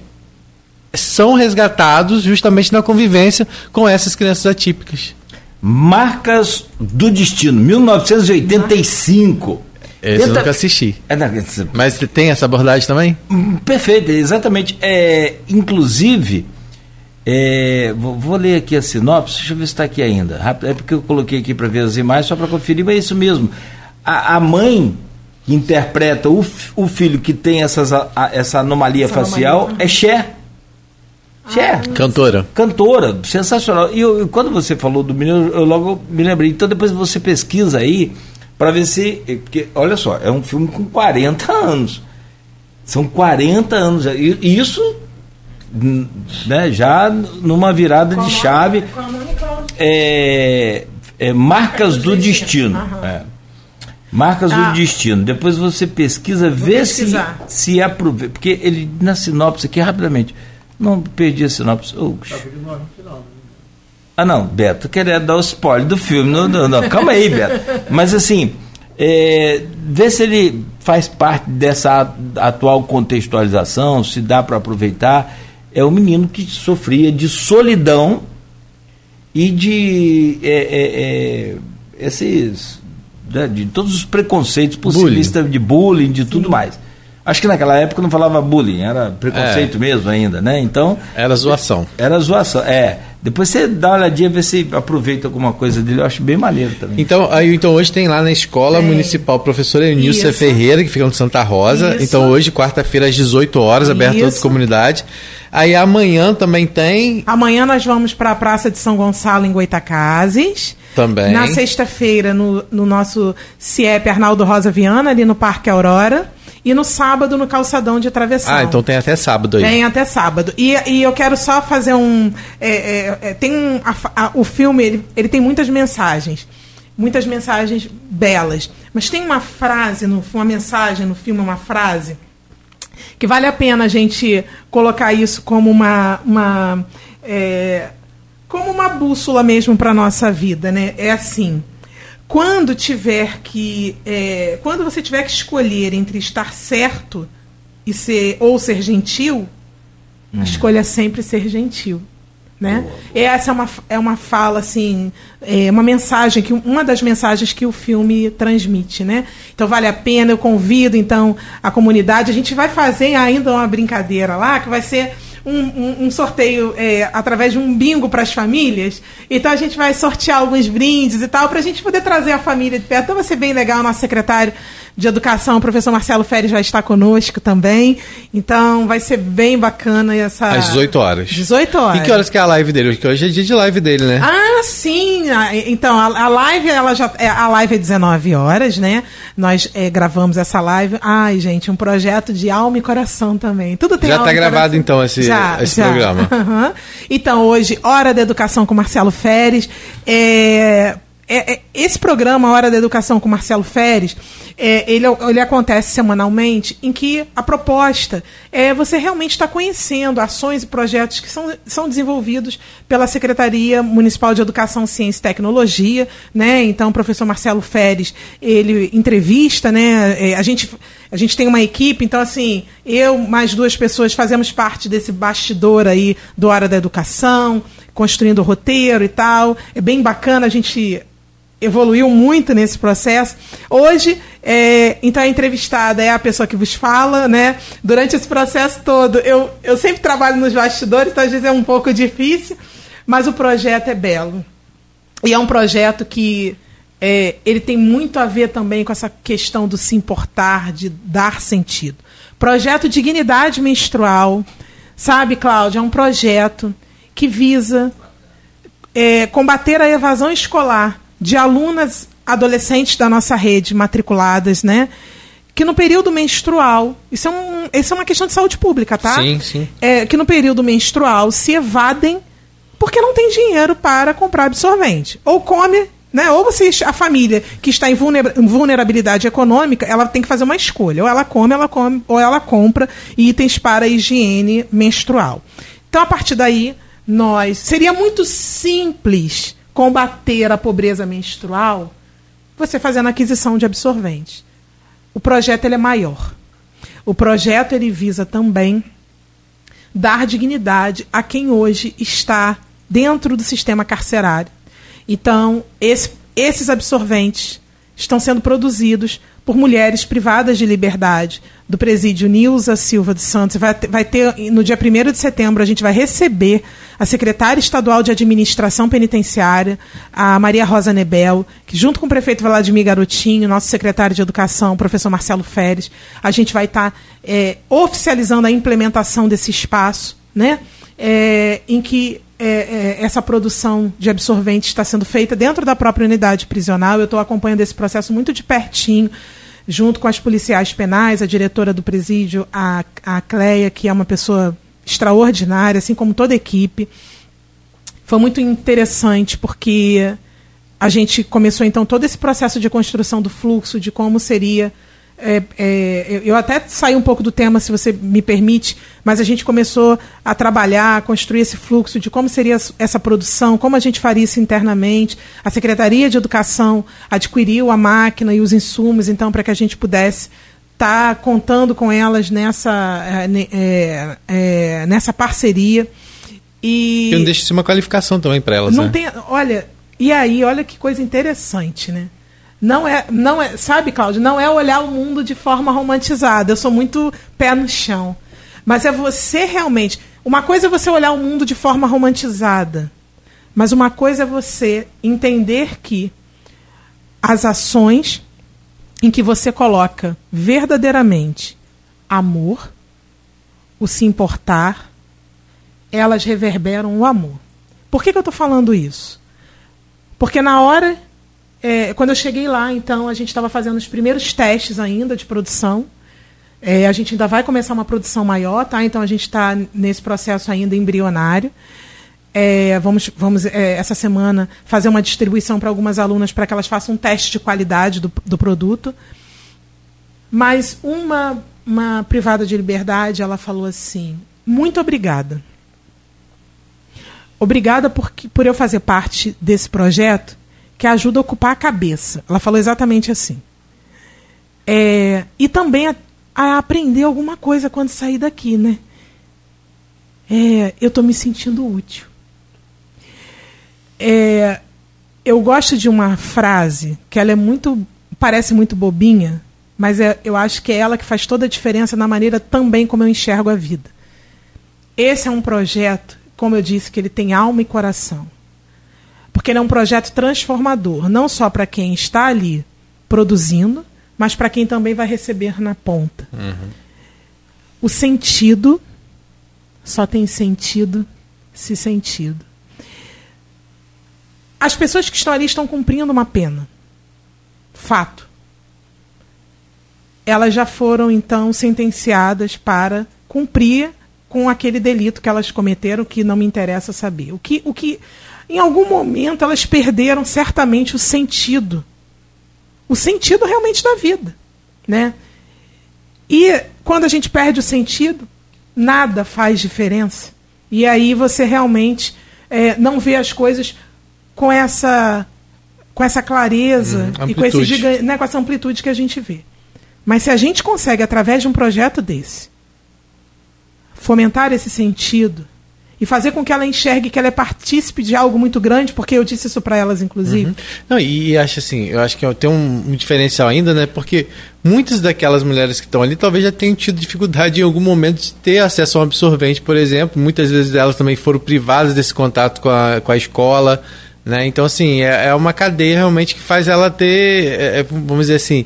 são resgatados justamente na convivência com essas crianças atípicas.
Marcas do Destino, 1985.
Esse Tenta... eu nunca assisti. É, não, Mas tem essa abordagem também?
Hum, perfeito, exatamente. É, inclusive, é, vou, vou, ler aqui a sinopse, deixa eu ver se está aqui ainda. É porque eu coloquei aqui para ver as imagens, só para conferir, mas é isso mesmo. A, a mãe que interpreta o, o filho que tem essas, a, essa anomalia essa facial anomalia. é Cher.
Cher. Ah, Cantora.
Cantora, sensacional. E eu, quando você falou do menino, eu logo me lembrei. Então depois você pesquisa aí para ver se. Porque, olha só, é um filme com 40 anos. São 40 anos. E isso né, já numa virada de chave. É, é, marcas do destino. É. Marcas ah. do destino. Depois você pesquisa, Vou vê se, se aproveita. Porque ele, na sinopse aqui, rapidamente. Não perdi a sinopse. Oh, ah, não, Beto, queria dar o spoiler do filme. Não, não, não. Calma aí, Beto. Mas assim, é, vê se ele faz parte dessa atual contextualização, se dá para aproveitar. É o menino que sofria de solidão e de é, é, é esses né, de todos os preconceitos possíveis bullying. de bullying, de Sim. tudo mais. Acho que naquela época não falava bullying, era preconceito é. mesmo ainda, né? Então.
Era zoação.
Era zoação, é. Depois você dá uma olhadinha, vê se aproveita alguma coisa dele, eu acho bem maneiro também.
Então, aí, então hoje tem lá na Escola é. Municipal Professora Eunilcia Ferreira, que fica no Santa Rosa. Isso. Então hoje, quarta-feira, às 18 horas, aberto a toda a comunidade. Aí amanhã também tem.
Amanhã nós vamos para a Praça de São Gonçalo, em Goitacazes.
Também.
Na sexta-feira, no, no nosso CIEP Arnaldo Rosa Viana, ali no Parque Aurora. E no sábado, no calçadão de travessão.
Ah, então tem até sábado aí.
Tem até sábado. E, e eu quero só fazer um. É, é, é, tem um, a, a, o filme, ele, ele tem muitas mensagens. Muitas mensagens belas. Mas tem uma frase, no, uma mensagem no filme, uma frase, que vale a pena a gente colocar isso como uma. uma é, como uma bússola mesmo para nossa vida, né? É assim quando tiver que é, quando você tiver que escolher entre estar certo e ser ou ser gentil hum. escolha sempre ser gentil né boa, boa. essa é uma, é uma fala assim é uma mensagem que uma das mensagens que o filme transmite né então vale a pena eu convido então a comunidade a gente vai fazer ainda uma brincadeira lá que vai ser um, um, um sorteio é, através de um bingo para as famílias. Então a gente vai sortear alguns brindes e tal, para a gente poder trazer a família de perto. Então vai ser bem legal. Nosso secretário de Educação, o professor Marcelo Férez, vai estar conosco também. Então vai ser bem bacana essa.
Às 18 horas.
18 horas.
E que horas que é a live dele? Porque hoje é dia de live dele, né?
Ah, sim. Ah, então, a, a live, ela já. É, a live é 19 horas, né? Nós é, gravamos essa live. Ai, gente, um projeto de alma e coração também. Tudo tem
Já está gravado, então, esse, já, esse já. programa. [LAUGHS]
Uhum. Então, hoje, Hora da Educação com Marcelo Férez. É é, é, esse programa, Hora da Educação com Marcelo Feres, é, ele, ele acontece semanalmente, em que a proposta é você realmente estar conhecendo ações e projetos que são, são desenvolvidos pela Secretaria Municipal de Educação, Ciência e Tecnologia. Né? Então, o professor Marcelo Feres, ele entrevista, né? É, a, gente, a gente tem uma equipe, então, assim, eu mais duas pessoas fazemos parte desse bastidor aí do Hora da Educação, construindo o roteiro e tal. É bem bacana a gente evoluiu muito nesse processo. Hoje, é, então a entrevistada é a pessoa que vos fala, né? Durante esse processo todo, eu, eu sempre trabalho nos bastidores, então às vezes é um pouco difícil, mas o projeto é belo. E é um projeto que é, ele tem muito a ver também com essa questão do se importar, de dar sentido. Projeto Dignidade Menstrual, sabe, Cláudia, é um projeto que visa é, combater a evasão escolar de alunas adolescentes da nossa rede matriculadas, né? Que no período menstrual, isso é, um, isso é uma questão de saúde pública, tá?
Sim, sim.
É, que no período menstrual se evadem porque não tem dinheiro para comprar absorvente. Ou come Né? Ou você, a família que está em vulnerabilidade econômica, ela tem que fazer uma escolha. Ou ela come, ela come, ou ela compra itens para higiene menstrual. Então, a partir daí, nós. Seria muito simples combater a pobreza menstrual você fazendo aquisição de absorventes. O projeto ele é maior. O projeto ele visa também dar dignidade a quem hoje está dentro do sistema carcerário. Então, esse, esses absorventes estão sendo produzidos por mulheres privadas de liberdade do presídio Nilza Silva dos Santos. Vai, vai ter, no dia 1 de setembro, a gente vai receber a secretária estadual de administração penitenciária, a Maria Rosa Nebel, que junto com o prefeito Vladimir Garotinho, nosso secretário de educação, o professor Marcelo Feres, a gente vai estar tá, é, oficializando a implementação desse espaço, né? É, em que é, é, essa produção de absorvente está sendo feita dentro da própria unidade prisional. Eu estou acompanhando esse processo muito de pertinho junto com as policiais penais, a diretora do presídio, a, a Cleia, que é uma pessoa extraordinária, assim como toda a equipe. Foi muito interessante porque a gente começou então todo esse processo de construção do fluxo, de como seria é, é, eu até saí um pouco do tema, se você me permite, mas a gente começou a trabalhar, a construir esse fluxo de como seria essa produção, como a gente faria isso internamente. A Secretaria de Educação adquiriu a máquina e os insumos, então, para que a gente pudesse estar tá contando com elas nessa, é, é, é nessa parceria.
E, e não deixa de ser uma qualificação também para elas.
Não
né?
tem, olha, e aí, olha que coisa interessante, né? Não é, não é, sabe, Cláudio, não é olhar o mundo de forma romantizada. Eu sou muito pé no chão. Mas é você realmente. Uma coisa é você olhar o mundo de forma romantizada. Mas uma coisa é você entender que as ações em que você coloca verdadeiramente amor, o se importar, elas reverberam o amor. Por que, que eu estou falando isso? Porque na hora é, quando eu cheguei lá, então, a gente estava fazendo os primeiros testes ainda de produção. É, a gente ainda vai começar uma produção maior, tá? Então a gente está nesse processo ainda embrionário. É, vamos, vamos é, essa semana fazer uma distribuição para algumas alunas para que elas façam um teste de qualidade do, do produto. Mas uma, uma privada de liberdade, ela falou assim: muito obrigada. Obrigada por, por eu fazer parte desse projeto que ajuda a ocupar a cabeça. Ela falou exatamente assim. É, e também a, a, aprender alguma coisa quando sair daqui, né? É, eu estou me sentindo útil. É, eu gosto de uma frase que ela é muito parece muito bobinha, mas é, eu acho que é ela que faz toda a diferença na maneira também como eu enxergo a vida. Esse é um projeto, como eu disse, que ele tem alma e coração porque ele é um projeto transformador, não só para quem está ali produzindo, mas para quem também vai receber na ponta. Uhum. O sentido só tem sentido se sentido. As pessoas que estão ali estão cumprindo uma pena. Fato. Elas já foram, então, sentenciadas para cumprir com aquele delito que elas cometeram, que não me interessa saber. O que, o que em algum momento elas perderam certamente o sentido. O sentido realmente da vida. Né? E quando a gente perde o sentido, nada faz diferença. E aí você realmente é, não vê as coisas com essa com essa clareza hum, e com, esse né, com essa amplitude que a gente vê. Mas se a gente consegue, através de um projeto desse, fomentar esse sentido, e fazer com que ela enxergue que ela é partícipe de algo muito grande, porque eu disse isso para elas, inclusive. Uhum.
Não, e, e, acho assim, eu acho que tem um, um, diferencial ainda, né? Porque muitas daquelas mulheres que estão ali talvez já tenham tido dificuldade em algum momento de ter acesso a um absorvente, por exemplo. Muitas vezes elas também foram privadas desse contato com a, com a escola. Né? Então, assim, é, é uma cadeia realmente que faz ela ter, é, é vamos dizer assim,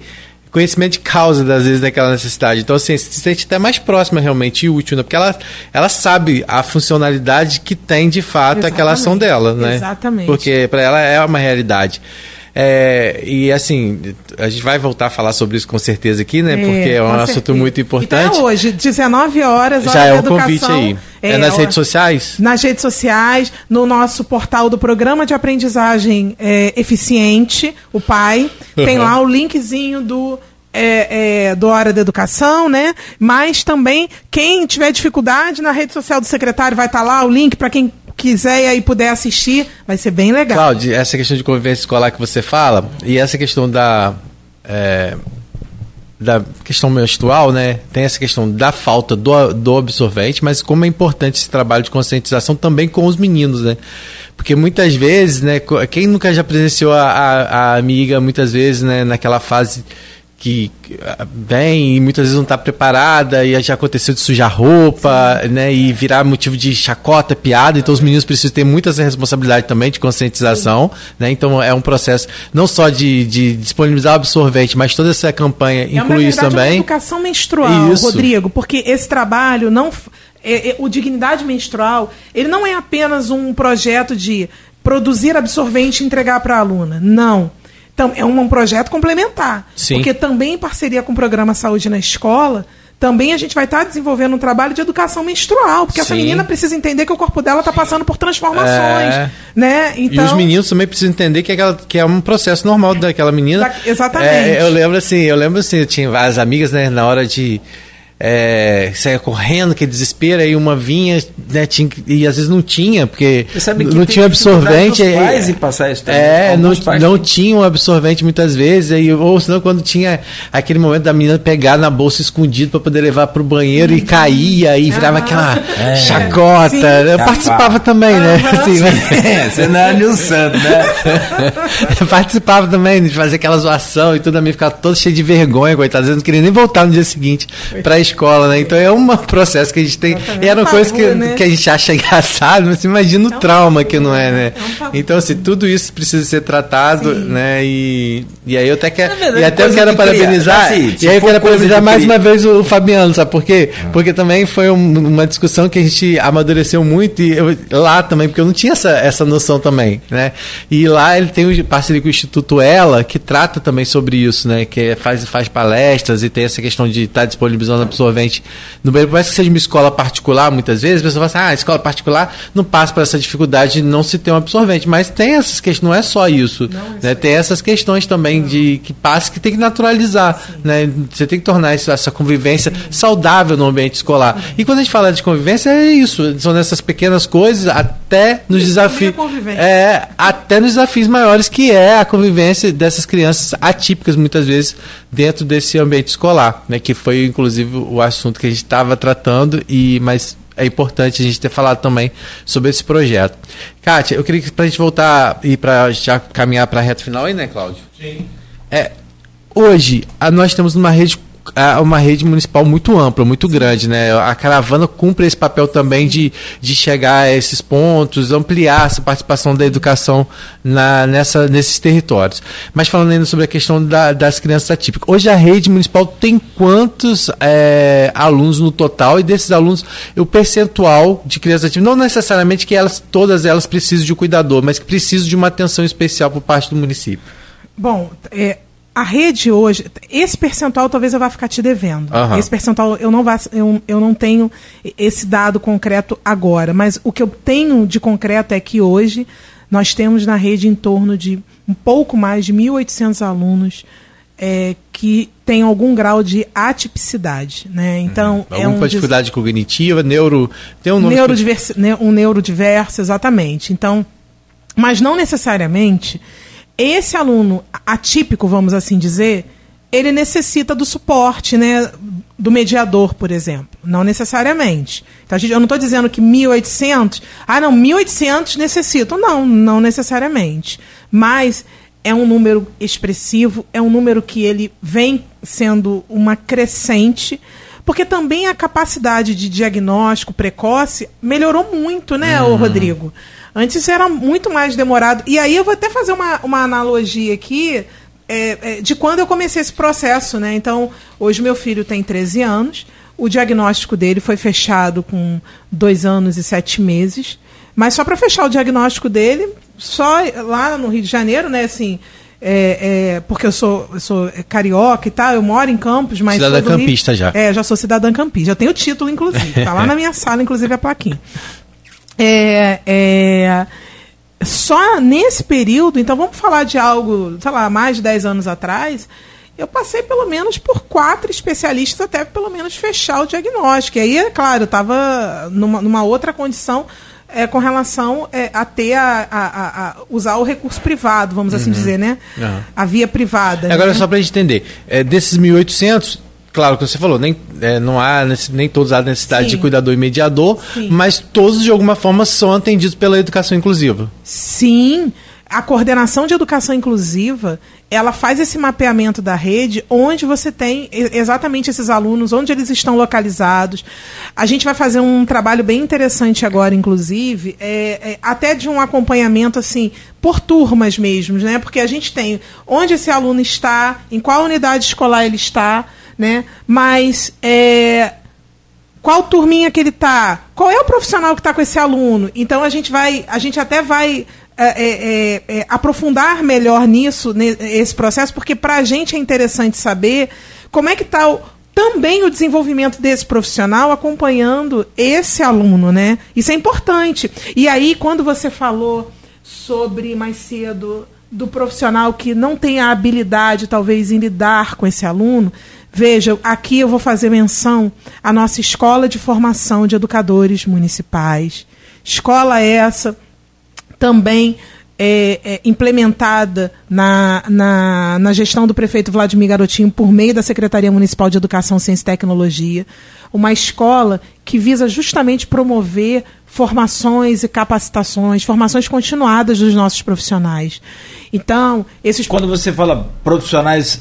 conhecimento de causa, das vezes, daquela necessidade. Então, assim, se sente até mais próxima realmente e útil, né? Porque ela, ela sabe a funcionalidade que tem, de fato, Exatamente. aquela ação dela, né?
Exatamente.
Porque para ela é uma realidade. É, e assim, a gente vai voltar a falar sobre isso com certeza aqui, né? Porque é, um assunto certeza. muito importante.
Então, hoje, 19 horas,
Já é um convite aí. É, é nas redes sociais?
Nas redes sociais, no nosso portal do Programa de Aprendizagem é, Eficiente, o PAI. Tem lá o linkzinho do é, é, do Hora da Educação, né? Mas também, quem tiver dificuldade na rede social do secretário, vai estar tá lá o link para quem quiser e aí puder assistir, vai ser bem legal.
Cláudio, essa questão de convivência escolar que você fala, e essa questão da. É, da questão menstrual, né? Tem essa questão da falta do, do absorvente, mas como é importante esse trabalho de conscientização também com os meninos, né? Porque muitas vezes, né? Quem nunca já presenciou a, a, a amiga, muitas vezes, né, naquela fase que vem e muitas vezes não está preparada e já aconteceu de sujar roupa, Sim. né, e virar motivo de chacota, piada, então os meninos precisam ter muita responsabilidade também de conscientização, Sim. né, então é um processo não só de, de disponibilizar absorvente, mas toda essa campanha é inclui isso também. É
educação menstrual, isso. Rodrigo, porque esse trabalho não é, é, o dignidade menstrual, ele não é apenas um projeto de produzir absorvente e entregar para a aluna, não então, é um, projeto complementar. Sim. Porque também em parceria com o programa Saúde na Escola, também a gente vai estar desenvolvendo um trabalho de educação menstrual, porque Sim. essa menina precisa entender que o corpo dela está passando por transformações, é... né?
Então, e os meninos também precisam entender que, é aquela, que é um processo normal daquela menina. Da,
exatamente.
É, eu lembro assim, eu lembro assim, eu tinha várias amigas, né, na hora de é, saia correndo, que desespero, aí uma vinha, né, tinha, e às vezes não tinha, porque não tinha absorvente.
É, pais em passar isso
também, é, não, não tinha um absorvente muitas vezes, aí, ou senão quando tinha aquele momento da menina pegar na bolsa escondido para poder levar para o banheiro e caía e virava ah, aquela é. chacota. Sim. Eu participava também, né? Assim,
mas... [LAUGHS] é, você não é Nilson Santos, né? [LAUGHS]
eu participava também de fazer aquela zoação e tudo, a mim ficava todo cheio de vergonha, coitado, às vezes não queria nem voltar no dia seguinte para escola, né? Então é um [LAUGHS] processo que a gente tem. E era uma coisa que, né? que a gente acha [LAUGHS] engraçado, mas imagina o é trauma que não é, né? É então, assim, tudo isso precisa ser tratado, Sim. né? E, e aí eu até quero. Verdade, e até eu quero parabenizar. Assim, e aí eu quero parabenizar mais uma vez o Fabiano, sabe por quê? Ah. Porque também foi um, uma discussão que a gente amadureceu muito e eu, lá também, porque eu não tinha essa, essa noção também, né? E lá ele tem parceria com o Instituto Ela, que trata também sobre isso, né? Que faz, faz palestras e tem essa questão de estar tá disponibilizando a absorvente no Brasil, por mais que seja uma escola particular, muitas vezes, a pessoa fala assim, ah, a escola particular não passa por essa dificuldade de não se ter um absorvente. Mas tem essas questões, não é só isso. Não, né? Tem essas questões também não. de que passa que tem que naturalizar. Né? Você tem que tornar essa convivência Sim. saudável no ambiente escolar. Sim. E quando a gente fala de convivência, é isso. São essas pequenas coisas até nos desafios. É, até nos desafios maiores, que é a convivência dessas crianças atípicas, muitas vezes, dentro desse ambiente escolar. Né? Que foi, inclusive, o assunto que a gente estava tratando, e mas é importante a gente ter falado também sobre esse projeto. Kátia, eu queria que para a gente voltar e para já caminhar para a reta final aí, né, Cláudio? Sim. É, hoje, a, nós temos uma rede uma rede municipal muito ampla, muito grande, né? A caravana cumpre esse papel também de, de chegar a esses pontos, ampliar essa participação da educação na, nessa, nesses territórios. Mas falando ainda sobre a questão da, das crianças atípicas. Hoje a rede municipal tem quantos é, alunos no total e desses alunos o percentual de crianças atípicas, não necessariamente que elas, todas elas precisam de um cuidador, mas que precisam de uma atenção especial por parte do município.
Bom, é, a rede hoje, esse percentual talvez eu vá ficar te devendo. Uhum. Esse percentual eu não, vá, eu, eu não tenho esse dado concreto agora, mas o que eu tenho de concreto é que hoje nós temos na rede em torno de um pouco mais de 1.800 alunos é, que têm algum grau de atipicidade. Né? Então,
uhum. é um dificuldade cognitiva, neuro. Tem um nome
neurodiverso, um neurodiverso, exatamente. Então, mas não necessariamente esse aluno atípico, vamos assim dizer, ele necessita do suporte, né, do mediador, por exemplo. Não necessariamente. Então, gente, eu não estou dizendo que 1.800, ah, não, 1.800 necessitam. Não, não necessariamente. Mas é um número expressivo, é um número que ele vem sendo uma crescente, porque também a capacidade de diagnóstico precoce melhorou muito, né, uhum. Rodrigo? Antes era muito mais demorado. E aí eu vou até fazer uma, uma analogia aqui é, é, de quando eu comecei esse processo, né? Então, hoje meu filho tem 13 anos, o diagnóstico dele foi fechado com dois anos e sete meses. Mas só para fechar o diagnóstico dele, só lá no Rio de Janeiro, né? Assim, é, é, porque eu sou, eu sou carioca e tal, eu moro em Campos, mas.
Cidadã campista
Rio,
já.
É, já sou cidadã campista. Já tenho o título, inclusive. Tá lá na minha [LAUGHS] sala, inclusive, a plaquinha. É, é, só nesse período, então vamos falar de algo, sei lá, mais de 10 anos atrás, eu passei pelo menos por quatro especialistas até pelo menos fechar o diagnóstico. E aí, é claro, eu estava numa, numa outra condição é, com relação é, a ter a, a, a, usar o recurso privado, vamos assim uhum. dizer, né? Uhum. A via privada.
Agora,
né?
só para a gente entender, é, desses 1.800, claro que você falou, nem, é, não há nem todos há necessidade Sim. de cuidador e mediador, Sim. mas todos de alguma forma são atendidos pela educação inclusiva.
Sim, a coordenação de educação inclusiva ela faz esse mapeamento da rede onde você tem exatamente esses alunos, onde eles estão localizados. A gente vai fazer um trabalho bem interessante agora, inclusive, é, é, até de um acompanhamento assim por turmas mesmo, né? Porque a gente tem onde esse aluno está, em qual unidade escolar ele está, né? Mas é, qual turminha que ele está, qual é o profissional que está com esse aluno. Então a gente vai, a gente até vai é, é, é, é, aprofundar melhor nisso, nesse processo, porque para a gente é interessante saber como é que está também o desenvolvimento desse profissional acompanhando esse aluno, né? Isso é importante. E aí, quando você falou sobre mais cedo do profissional que não tem a habilidade, talvez, em lidar com esse aluno, veja, aqui eu vou fazer menção à nossa escola de formação de educadores municipais. Escola essa também é, é, implementada na, na, na, gestão do prefeito Vladimir Garotinho por meio da Secretaria Municipal de Educação, Ciência e Tecnologia, uma escola que visa justamente promover formações e capacitações, formações continuadas dos nossos profissionais. Então, esses.
Quando você fala profissionais,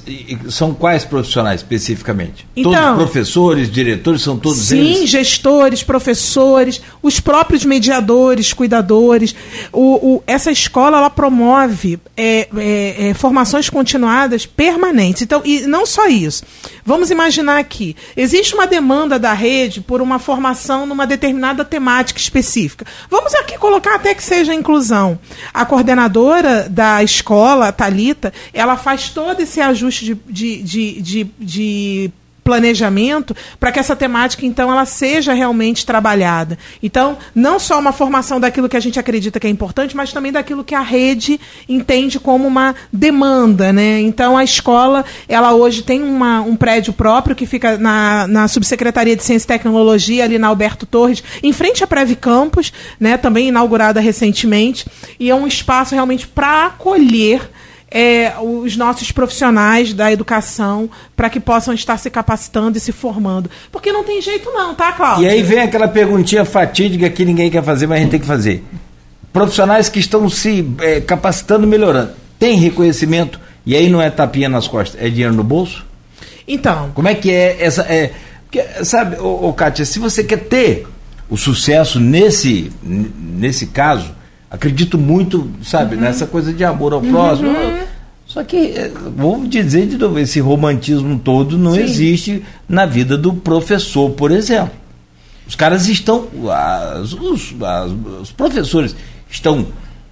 são quais profissionais especificamente? Então, todos professores, diretores, são todos
sim,
eles?
Sim, gestores, professores, os próprios mediadores, cuidadores. O, o essa escola ela promove é, é, é, formações continuadas permanentes. Então, e não só isso. Vamos imaginar aqui: existe uma demanda da rede por uma formação numa determinada temática específica. Vamos aqui colocar até que seja inclusão. A coordenadora da escola escola, a Thalita, ela faz todo esse ajuste de, de, de, de, de planejamento para que essa temática então ela seja realmente trabalhada. Então, não só uma formação daquilo que a gente acredita que é importante, mas também daquilo que a rede entende como uma demanda, né? Então, a escola, ela hoje tem uma, um prédio próprio que fica na, na Subsecretaria de Ciência e Tecnologia, ali na Alberto Torres, em frente à Preve Campus, né? Também inaugurada recentemente, e é um espaço realmente para acolher é, os nossos profissionais da educação para que possam estar se capacitando e se formando. Porque não tem jeito não, tá, Cláudio?
E aí vem aquela perguntinha fatídica que ninguém quer fazer, mas a gente tem que fazer. Profissionais que estão se é, capacitando, melhorando, tem reconhecimento e aí não é tapinha nas costas, é dinheiro no bolso?
Então.
Como é que é essa. É, porque, sabe, ô, ô, Kátia, se você quer ter o sucesso nesse, nesse caso, acredito muito, sabe, uhum. nessa coisa de amor ao uhum. próximo. Só que, eh, vou dizer de novo, esse romantismo todo não Sim. existe na vida do professor, por exemplo. Os caras estão, as, os, as, os professores estão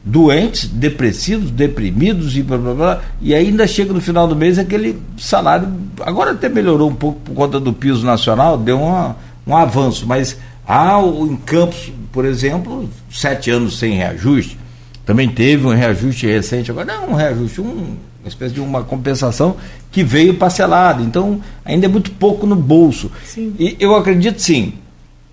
doentes, depressivos, deprimidos e blá, blá, blá, e ainda chega no final do mês aquele salário, agora até melhorou um pouco por conta do piso nacional, deu uma, um avanço, mas há em Campos por exemplo, sete anos sem reajuste. Também teve um reajuste recente, agora não um reajuste, um, uma espécie de uma compensação que veio parcelada. Então, ainda é muito pouco no bolso. Sim. E eu acredito sim,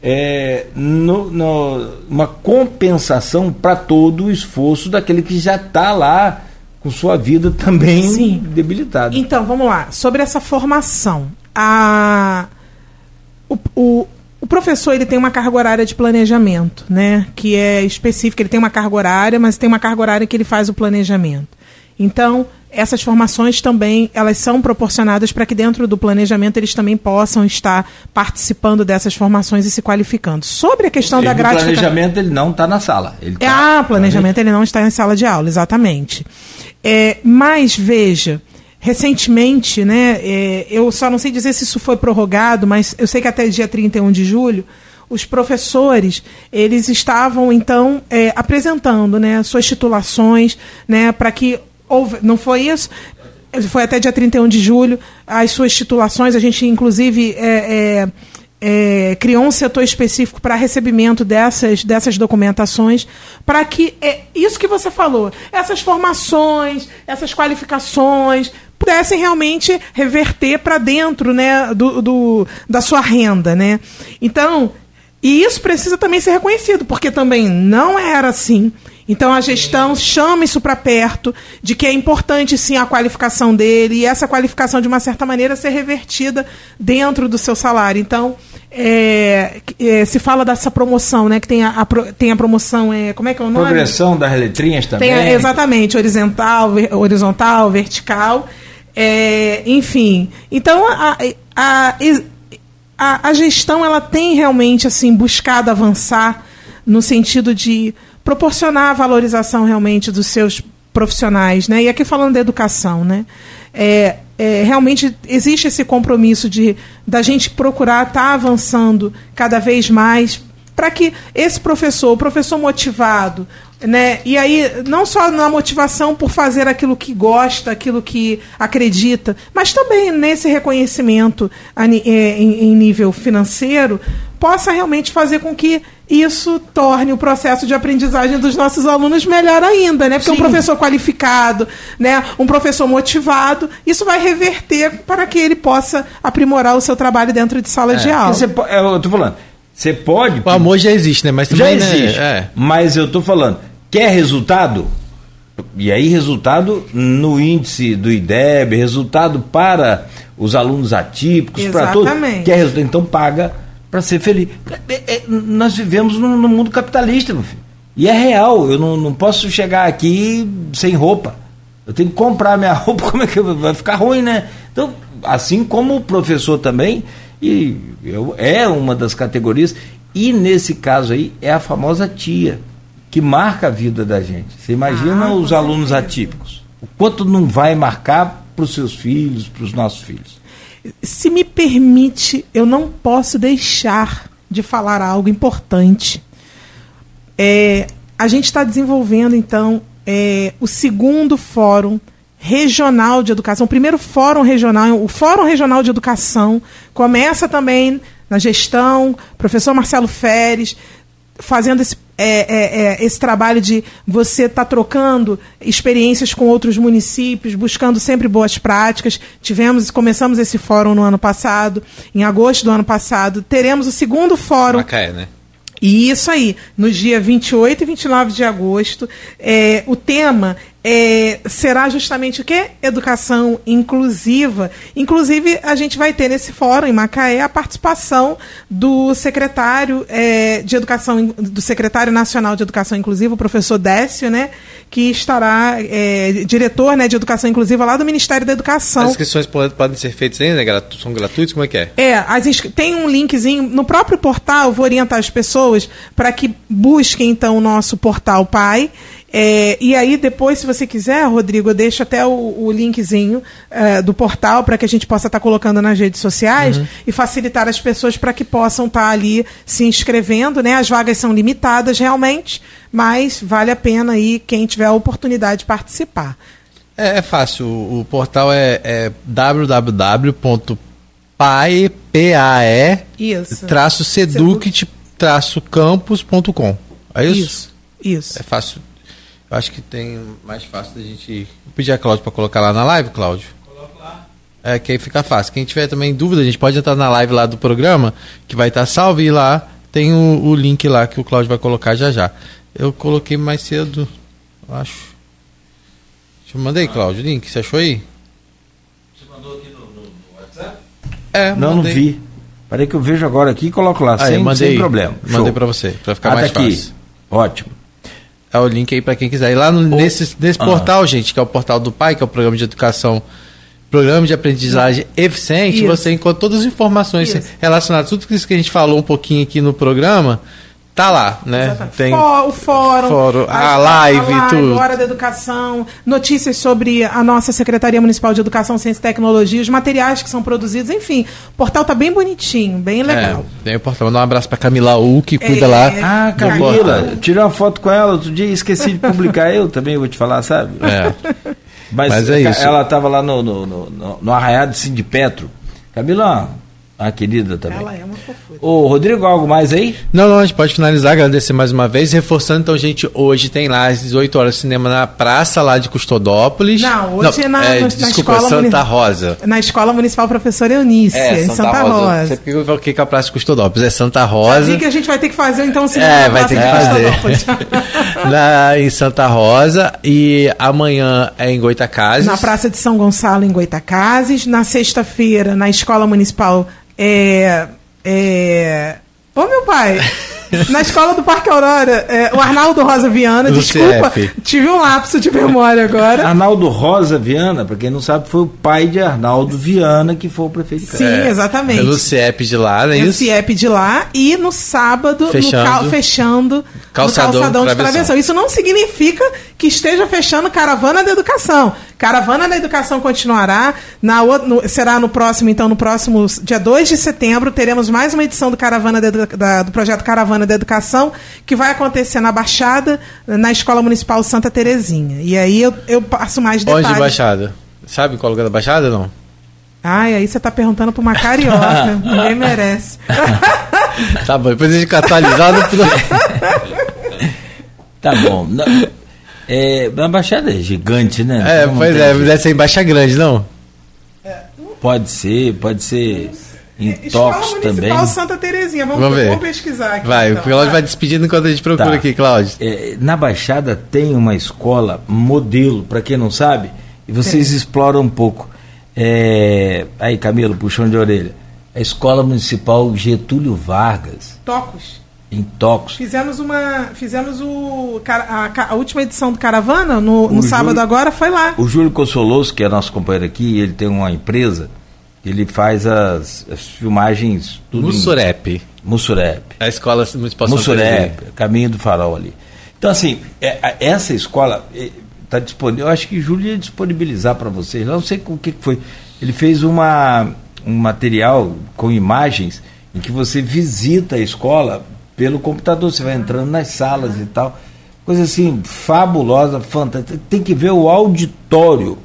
é, no, no, uma compensação para todo o esforço daquele que já está lá com sua vida também sim. debilitada.
Então, vamos lá. Sobre essa formação. A, o, o professor ele tem uma carga horária de planejamento, né? Que é específica. Ele tem uma carga horária, mas tem uma carga horária que ele faz o planejamento. Então, essas formações também elas são proporcionadas para que dentro do planejamento eles também possam estar participando dessas formações e se qualificando. Sobre a questão da gratificação.
planejamento ele não está na sala. Ele
tá, ah, planejamento ele não está em sala de aula, exatamente. É, mas veja, recentemente, né, é, eu só não sei dizer se isso foi prorrogado, mas eu sei que até dia 31 de julho, os professores eles estavam então é, apresentando né, suas titulações né, para que houve, não foi isso? Foi até dia 31 de julho. As suas titulações, a gente, inclusive, é, é, é, criou um setor específico para recebimento dessas, dessas documentações, para que é, isso que você falou, essas formações, essas qualificações, pudessem realmente reverter para dentro né, do, do, da sua renda. Né? Então, e isso precisa também ser reconhecido, porque também não era assim. Então a gestão chama isso para perto, de que é importante sim a qualificação dele, e essa qualificação, de uma certa maneira, ser revertida dentro do seu salário. Então, é, é, se fala dessa promoção, né? Que tem a, a tem a promoção, é, como é que é o nome?
Progressão das letrinhas também.
Tem, exatamente, horizontal, horizontal, vertical. É, enfim. Então, a, a, a, a gestão ela tem realmente assim buscado avançar no sentido de proporcionar a valorização realmente dos seus profissionais, né? E aqui falando da educação, né? É, é, realmente existe esse compromisso de da gente procurar estar tá avançando cada vez mais para que esse professor, o professor motivado, né? E aí não só na motivação por fazer aquilo que gosta, aquilo que acredita, mas também nesse reconhecimento é, em nível financeiro possa realmente fazer com que isso torne o processo de aprendizagem dos nossos alunos melhor ainda, né? Porque Sim. um professor qualificado, né? um professor motivado, isso vai reverter para que ele possa aprimorar o seu trabalho dentro de sala é, de aula.
Você, é, eu estou falando, você pode.
O amor já existe, né? Mas
também, já né, existe. Né? É. Mas eu estou falando, quer resultado? E aí, resultado no índice do IDEB, resultado para os alunos atípicos, para todos. Quer resultado? Então paga para ser feliz. É, é, nós vivemos no, no, mundo capitalista, meu filho. E é real. Eu não, não posso chegar aqui sem roupa. Eu tenho que comprar minha [LAUGHS] roupa, como é que vai ficar ruim, né? Então, assim como o professor também, e eu, é uma das categorias, e nesse caso aí é a famosa tia, que marca a vida da gente. Você imagina ah, os alunos atípicos. O quanto não vai marcar para os seus filhos, para os nossos filhos
se me permite, eu não posso deixar de falar algo importante. É, a gente está desenvolvendo, então, é, o segundo fórum regional de educação, o primeiro fórum regional, o Fórum Regional de Educação, começa também na gestão, professor Marcelo Feres, fazendo esse, é, é, é, esse trabalho de você estar tá trocando experiências com outros municípios, buscando sempre boas práticas. Tivemos, começamos esse fórum no ano passado, em agosto do ano passado. Teremos o segundo fórum.
Macaé, né?
E isso aí, no dia 28 e 29 de agosto, é, o tema é, será justamente o quê? Educação inclusiva. Inclusive, a gente vai ter nesse fórum em Macaé a participação do secretário é, de Educação, do secretário nacional de Educação Inclusiva, o professor Décio, né? Que estará é, diretor né, de Educação Inclusiva lá do Ministério da Educação. As
inscrições podem ser feitas ainda? Né? São gratuitas? Como é que é?
É, as tem um linkzinho no próprio portal, vou orientar as pessoas para que busquem então o nosso portal Pai é, e aí, depois, se você quiser, Rodrigo, eu deixo até o, o linkzinho é, do portal para que a gente possa estar tá colocando nas redes sociais uhum. e facilitar as pessoas para que possam estar tá ali se inscrevendo. Né? As vagas são limitadas realmente, mas vale a pena aí quem tiver a oportunidade de participar.
É, é fácil. O, o portal é, é www.pae, traço seduct, traço campus.com. É isso?
Isso. Isso.
É fácil eu acho que tem mais fácil da gente. Vou pedir a Cláudio para colocar lá na live, Cláudio. Coloca lá. É, que aí fica fácil. Quem tiver também dúvida, a gente pode entrar na live lá do programa, que vai estar tá salvo, e lá tem o, o, link lá que o Cláudio vai colocar já já. Eu coloquei mais cedo, eu acho. Eu mandei, ah. Cláudio, o link. Você achou aí?
Você mandou aqui no, no, no WhatsApp? É, Não, mandei. não vi. Parei que eu vejo agora aqui e coloco lá, sem, mandei, sem problema.
Mandei para você, para ficar ah, mais tá fácil. Aqui.
Ótimo.
É o link aí para quem quiser. E lá no, nesse, nesse ah. portal, gente, que é o portal do pai, que é o programa de educação, programa de aprendizagem eficiente, isso. você encontra todas as informações isso. relacionadas, tudo isso que a gente falou um pouquinho aqui no programa, tá lá, né?
Tem o fórum,
fórum a, a, live, a tudo.
Hora da educação, notícias sobre a nossa Secretaria Municipal de Educação, Ciência e Tecnologia, os materiais que são produzidos, enfim. O portal tá bem bonitinho, bem legal.
É, tem o portal. Mandar um abraço para Camila U, que cuida é, lá.
Ah, Camila. Tirei uma foto com ela outro dia e esqueci de publicar eu também, vou te falar, sabe? É. Mas,
Mas é isso.
ela estava lá no, no, no, no, no arraiado de Cindy Petro. Camila, a querida também.
Ela é uma fofura.
Ô, Rodrigo, algo mais aí?
Não, não, a gente pode finalizar, agradecer mais uma vez, reforçando, então, gente, hoje tem lá às 18 horas cinema na praça lá de Custodópolis.
Não, hoje é na-
é,
na
desculpa,
escola
Santa
muni-
Rosa.
Na Escola Municipal Professora Eunice,
É,
em Santa Rosa.
Você porque eu coloquei que a praça de Custodópolis é Santa
Já
Rosa.
vi que a gente vai ter que fazer então o cinema
É,
na
vai
Praça
ter que
de
fazer. Lá [LAUGHS] em Santa Rosa e amanhã é em Goitacazes.
na Praça de São Gonçalo, em Goitacazes. Na sexta-feira, na Escola Municipal. É, é... Ô, meu pai! [LAUGHS] [LAUGHS] Na escola do Parque Aurora, é, o Arnaldo Rosa Viana,
Do
desculpa,
CF.
tive um lapso de memória agora.
Arnaldo Rosa Viana, para quem não sabe, foi o pai de Arnaldo Viana, que foi o prefeito de
Sim,
Crato.
exatamente.
Pelo CIEP de lá, não é
no
isso?
CIEP de lá e no sábado
Fechando.
no cal- fechando
Calçadão
no calçadão de
Travessão.
travessão. Isso não significa que esteja fechando caravana da educação. Caravana da educação continuará. Na, no- será no próximo, então, no próximo dia 2 de setembro, teremos mais uma edição do Caravana da da- do projeto Caravana da Educação, que vai acontecer na Baixada, na Escola Municipal Santa Terezinha. E aí eu, eu passo mais detalhes.
Onde Baixada? Sabe qual lugar da Baixada não?
Ai, aí você tá perguntando pra uma carioca. [LAUGHS] Ninguém merece. [LAUGHS]
Tá bom, depois a gente atualizado.
Tá bom. Na, é, a Baixada é gigante, né?
é,
não
pois é, deve ser em Baixa Grande, não?
Pode ser, pode ser em
Escola
Tox
Municipal
também.
Santa Terezinha. Vamos,
Vamos ver.
vamos pesquisar aqui.
Vai,
então.
o Cláudio vai despedindo enquanto a gente procura
Tá.
aqui, Cláudio.
É, na Baixada tem uma escola modelo, para quem não sabe, e vocês exploram um pouco. É, aí, Camilo, puxão de orelha. A Escola Municipal Getúlio Vargas,
Tocos.
em Tocos.
Fizemos uma. Fizemos o. A, a última edição do Caravana, no, no sábado
Júlio-
agora, foi lá.
O Júlio Consoloso, que é nosso companheiro aqui, ele tem uma empresa, ele faz as, as filmagens tudo em
Mussurep.
Mussurep.
A escola municipal.
Mussurep, caminho do farol ali. Então, assim, é, essa escola está disponível. Eu acho que o Júlio ia disponibilizar para vocês. Não sei o que, que foi. Ele fez uma, um material com imagens em que você visita a escola pelo computador. Você vai entrando nas salas e tal. Coisa assim, fabulosa, fantástica. Tem que ver o auditório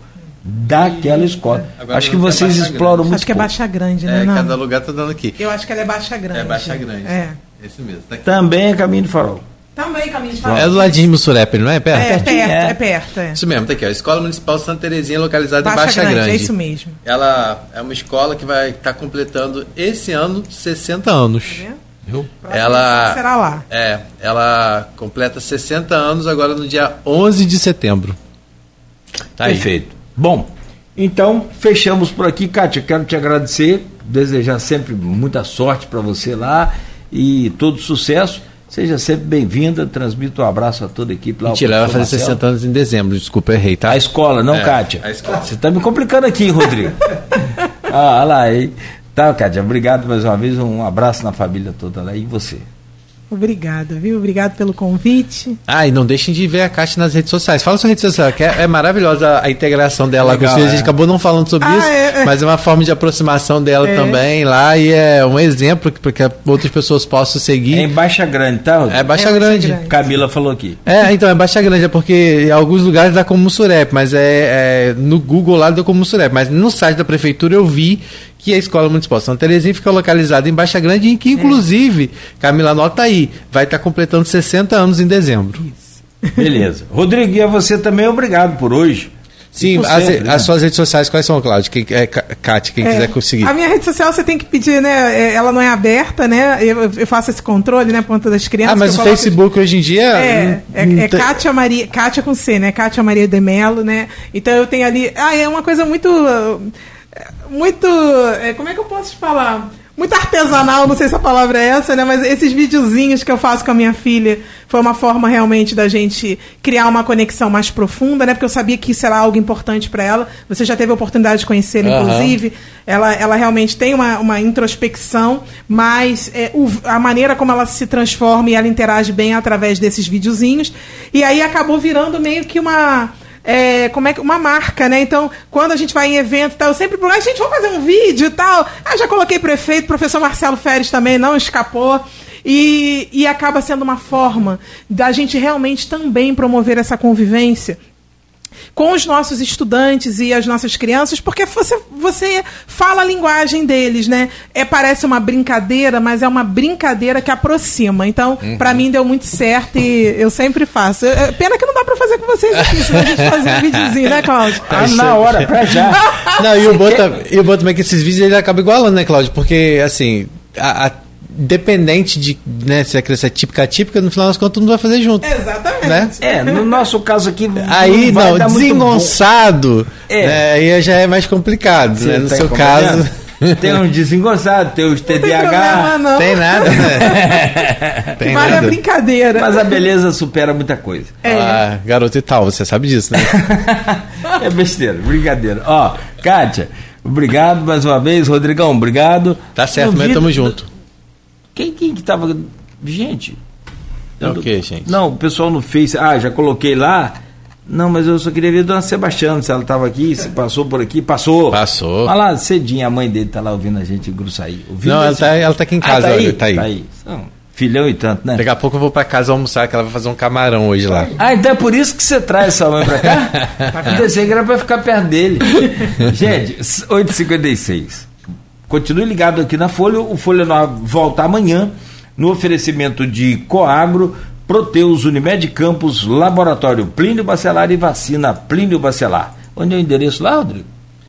daquela escola.
Agora
acho que
é
vocês
Baixa
exploram
Grande.
muito.
Acho que é. Baixa Grande, né?
É,
não?
cada lugar tá dando aqui.
Eu acho que ela é Baixa Grande.
É Baixa Grande.
É.
Esse mesmo. Tá aqui.
Também é caminho do farol.
Também caminho de
Pronto.
É do ladinho de Mussurep, não é? Perto?
É, perto,
pertinho, é.
é perto. É.
Isso mesmo, tá aqui, ó. Escola Municipal Santa Terezinha, localizada
Baixa,
em Baixa
grande,
Grande.
é isso mesmo.
Ela é uma escola que vai estar completando esse ano 60 anos.
Tá vendo?
Viu?
Ela
Será lá.
É, ela completa 60 anos agora no dia 11 de setembro. Tá aí.
Bom, então fechamos por aqui, Kátia. Quero te agradecer, desejar sempre muita sorte para você lá e todo sucesso. Seja sempre bem-vinda. Transmito um abraço a toda a equipe lá. ao
Mentira, ela vai fazer
Marcelo.
60 anos em dezembro, desculpa, eu errei, tá?
A escola, não,
É,
Kátia?
a escola.
Você está me complicando aqui, Rodrigo. [LAUGHS] ah, olha lá, hein? Tá, Kátia, obrigado mais uma vez. Um abraço na família toda lá e você.
Obrigada, viu? Obrigado pelo convite.
Ah, e não deixem de ver a Kátia nas redes sociais. Fala sua rede social, que é, é maravilhosa a integração dela
Legal,
com você. A gente
é.
acabou não falando sobre
Ah,
isso,
é, é.
mas é uma forma de aproximação dela
É.
também lá e é um exemplo para que outras pessoas possam seguir.
É em Baixa Grande, tá, Rodrigo?
É Baixa
É Baixa
Grande.
Grande.
Camila falou aqui.
É, então, é Baixa Grande, é porque em alguns lugares dá como Mussurep, mas é, é no Google lá dá como Mussurep. Mas no site da prefeitura eu vi que a Escola Municipal Santa Terezinha fica localizada em Baixa Grande e que, inclusive, Camila anota aí, vai estar completando 60 anos em dezembro. [LAUGHS]
Beleza. Rodrigo, e a você também, obrigado por hoje.
Sim,
por
as,
sempre, né?
as suas redes sociais quais são, Cláudio? Quem, é, Kátia, quem
É,
quiser conseguir.
A minha rede social você tem que pedir, né? é, Ela não é aberta, né? Eu, eu faço esse controle, né? Por conta das crianças.
Ah, mas o Facebook hoje em dia.
É, é, é
tem-
Kátia Maria, Kátia com C, né? Kátia Maria de Melo, né? Então eu tenho ali. Ah, é uma coisa muito. Muito. é, como é que eu posso te falar? Muito artesanal, não sei se a palavra é essa, né? Mas esses videozinhos que eu faço com a minha filha foi uma forma realmente da gente criar uma conexão mais profunda, né? Porque eu sabia que isso era algo importante para ela. Você já teve a oportunidade de conhecê-la,
Aham.
inclusive. Ela, ela realmente tem uma, uma introspecção, mas é, o- a maneira como ela se transforma e ela interage bem através desses videozinhos. E aí acabou virando meio que uma. É, como é que uma marca, né? Então, quando a gente vai em evento e tal, eu sempre pergunto, "Ah, gente, vamos fazer um vídeo e tal. Ah, já coloquei prefeito, professor Marcelo Feres também não escapou. E, e acaba sendo uma forma da gente realmente também promover essa convivência com os nossos estudantes e as nossas crianças, porque você, você fala a linguagem deles, né? É, parece uma brincadeira, mas é uma brincadeira que aproxima. Então, uhum. para mim deu muito certo e eu sempre faço. É, pena que não dá para fazer com vocês aqui, senão a gente fazer [LAUGHS] um videozinho, né, Cláudio?
Ah, na hora, pra já.
Não, e o bom, e o bom também é que esses vídeos ele acaba igualando, né, Cláudio? Porque, assim, a, a dependente de né, se a criança é típica típica, no final das contas todo mundo vai fazer junto.
Exatamente.
Né?
É, no nosso caso aqui.
Aí não, não desengonçado, é. Né, aí já é mais complicado, né? No tá seu caso.
Tem um desengonçado, tem os TDAH.
Não
tem, nada, né? [LAUGHS]
tem vale nada. a brincadeira.
Mas a beleza supera muita coisa.
É. Ah, garoto e tal, você sabe disso, né? [LAUGHS]
é besteira, brincadeira. Ó, Kátia, obrigado mais uma vez. Rodrigão, obrigado.
Tá certo, mas tamo junto.
Quem, quem que tava. Gente.
É o que, gente?
Não, o pessoal no Face. Ah, já coloquei lá. Não, mas eu só queria ver a Dona Sebastiana, se ela estava aqui, se passou por aqui. Passou.
Passou.
Olha lá, cedinho, a mãe dele está lá ouvindo a gente Gruçaí.
Não, ela está ela tá aqui em casa, ah, tá, aí?
tá aí. Tá aí. Filhão e tanto, né?
Daqui a pouco eu vou para casa almoçar, que ela vai fazer um camarão hoje lá.
Ah, então é por isso que você traz sua mãe para cá? [LAUGHS] Eu pensei que era para ficar perto dele. [LAUGHS] gente, 8h56. Continue ligado aqui na Folha. O Folha volta amanhã no oferecimento de Coagro, Proteus, Unimed Campos, Laboratório Plínio Bacelar e Vacina Plínio Bacelar. Onde é o endereço lá, Rodrigo?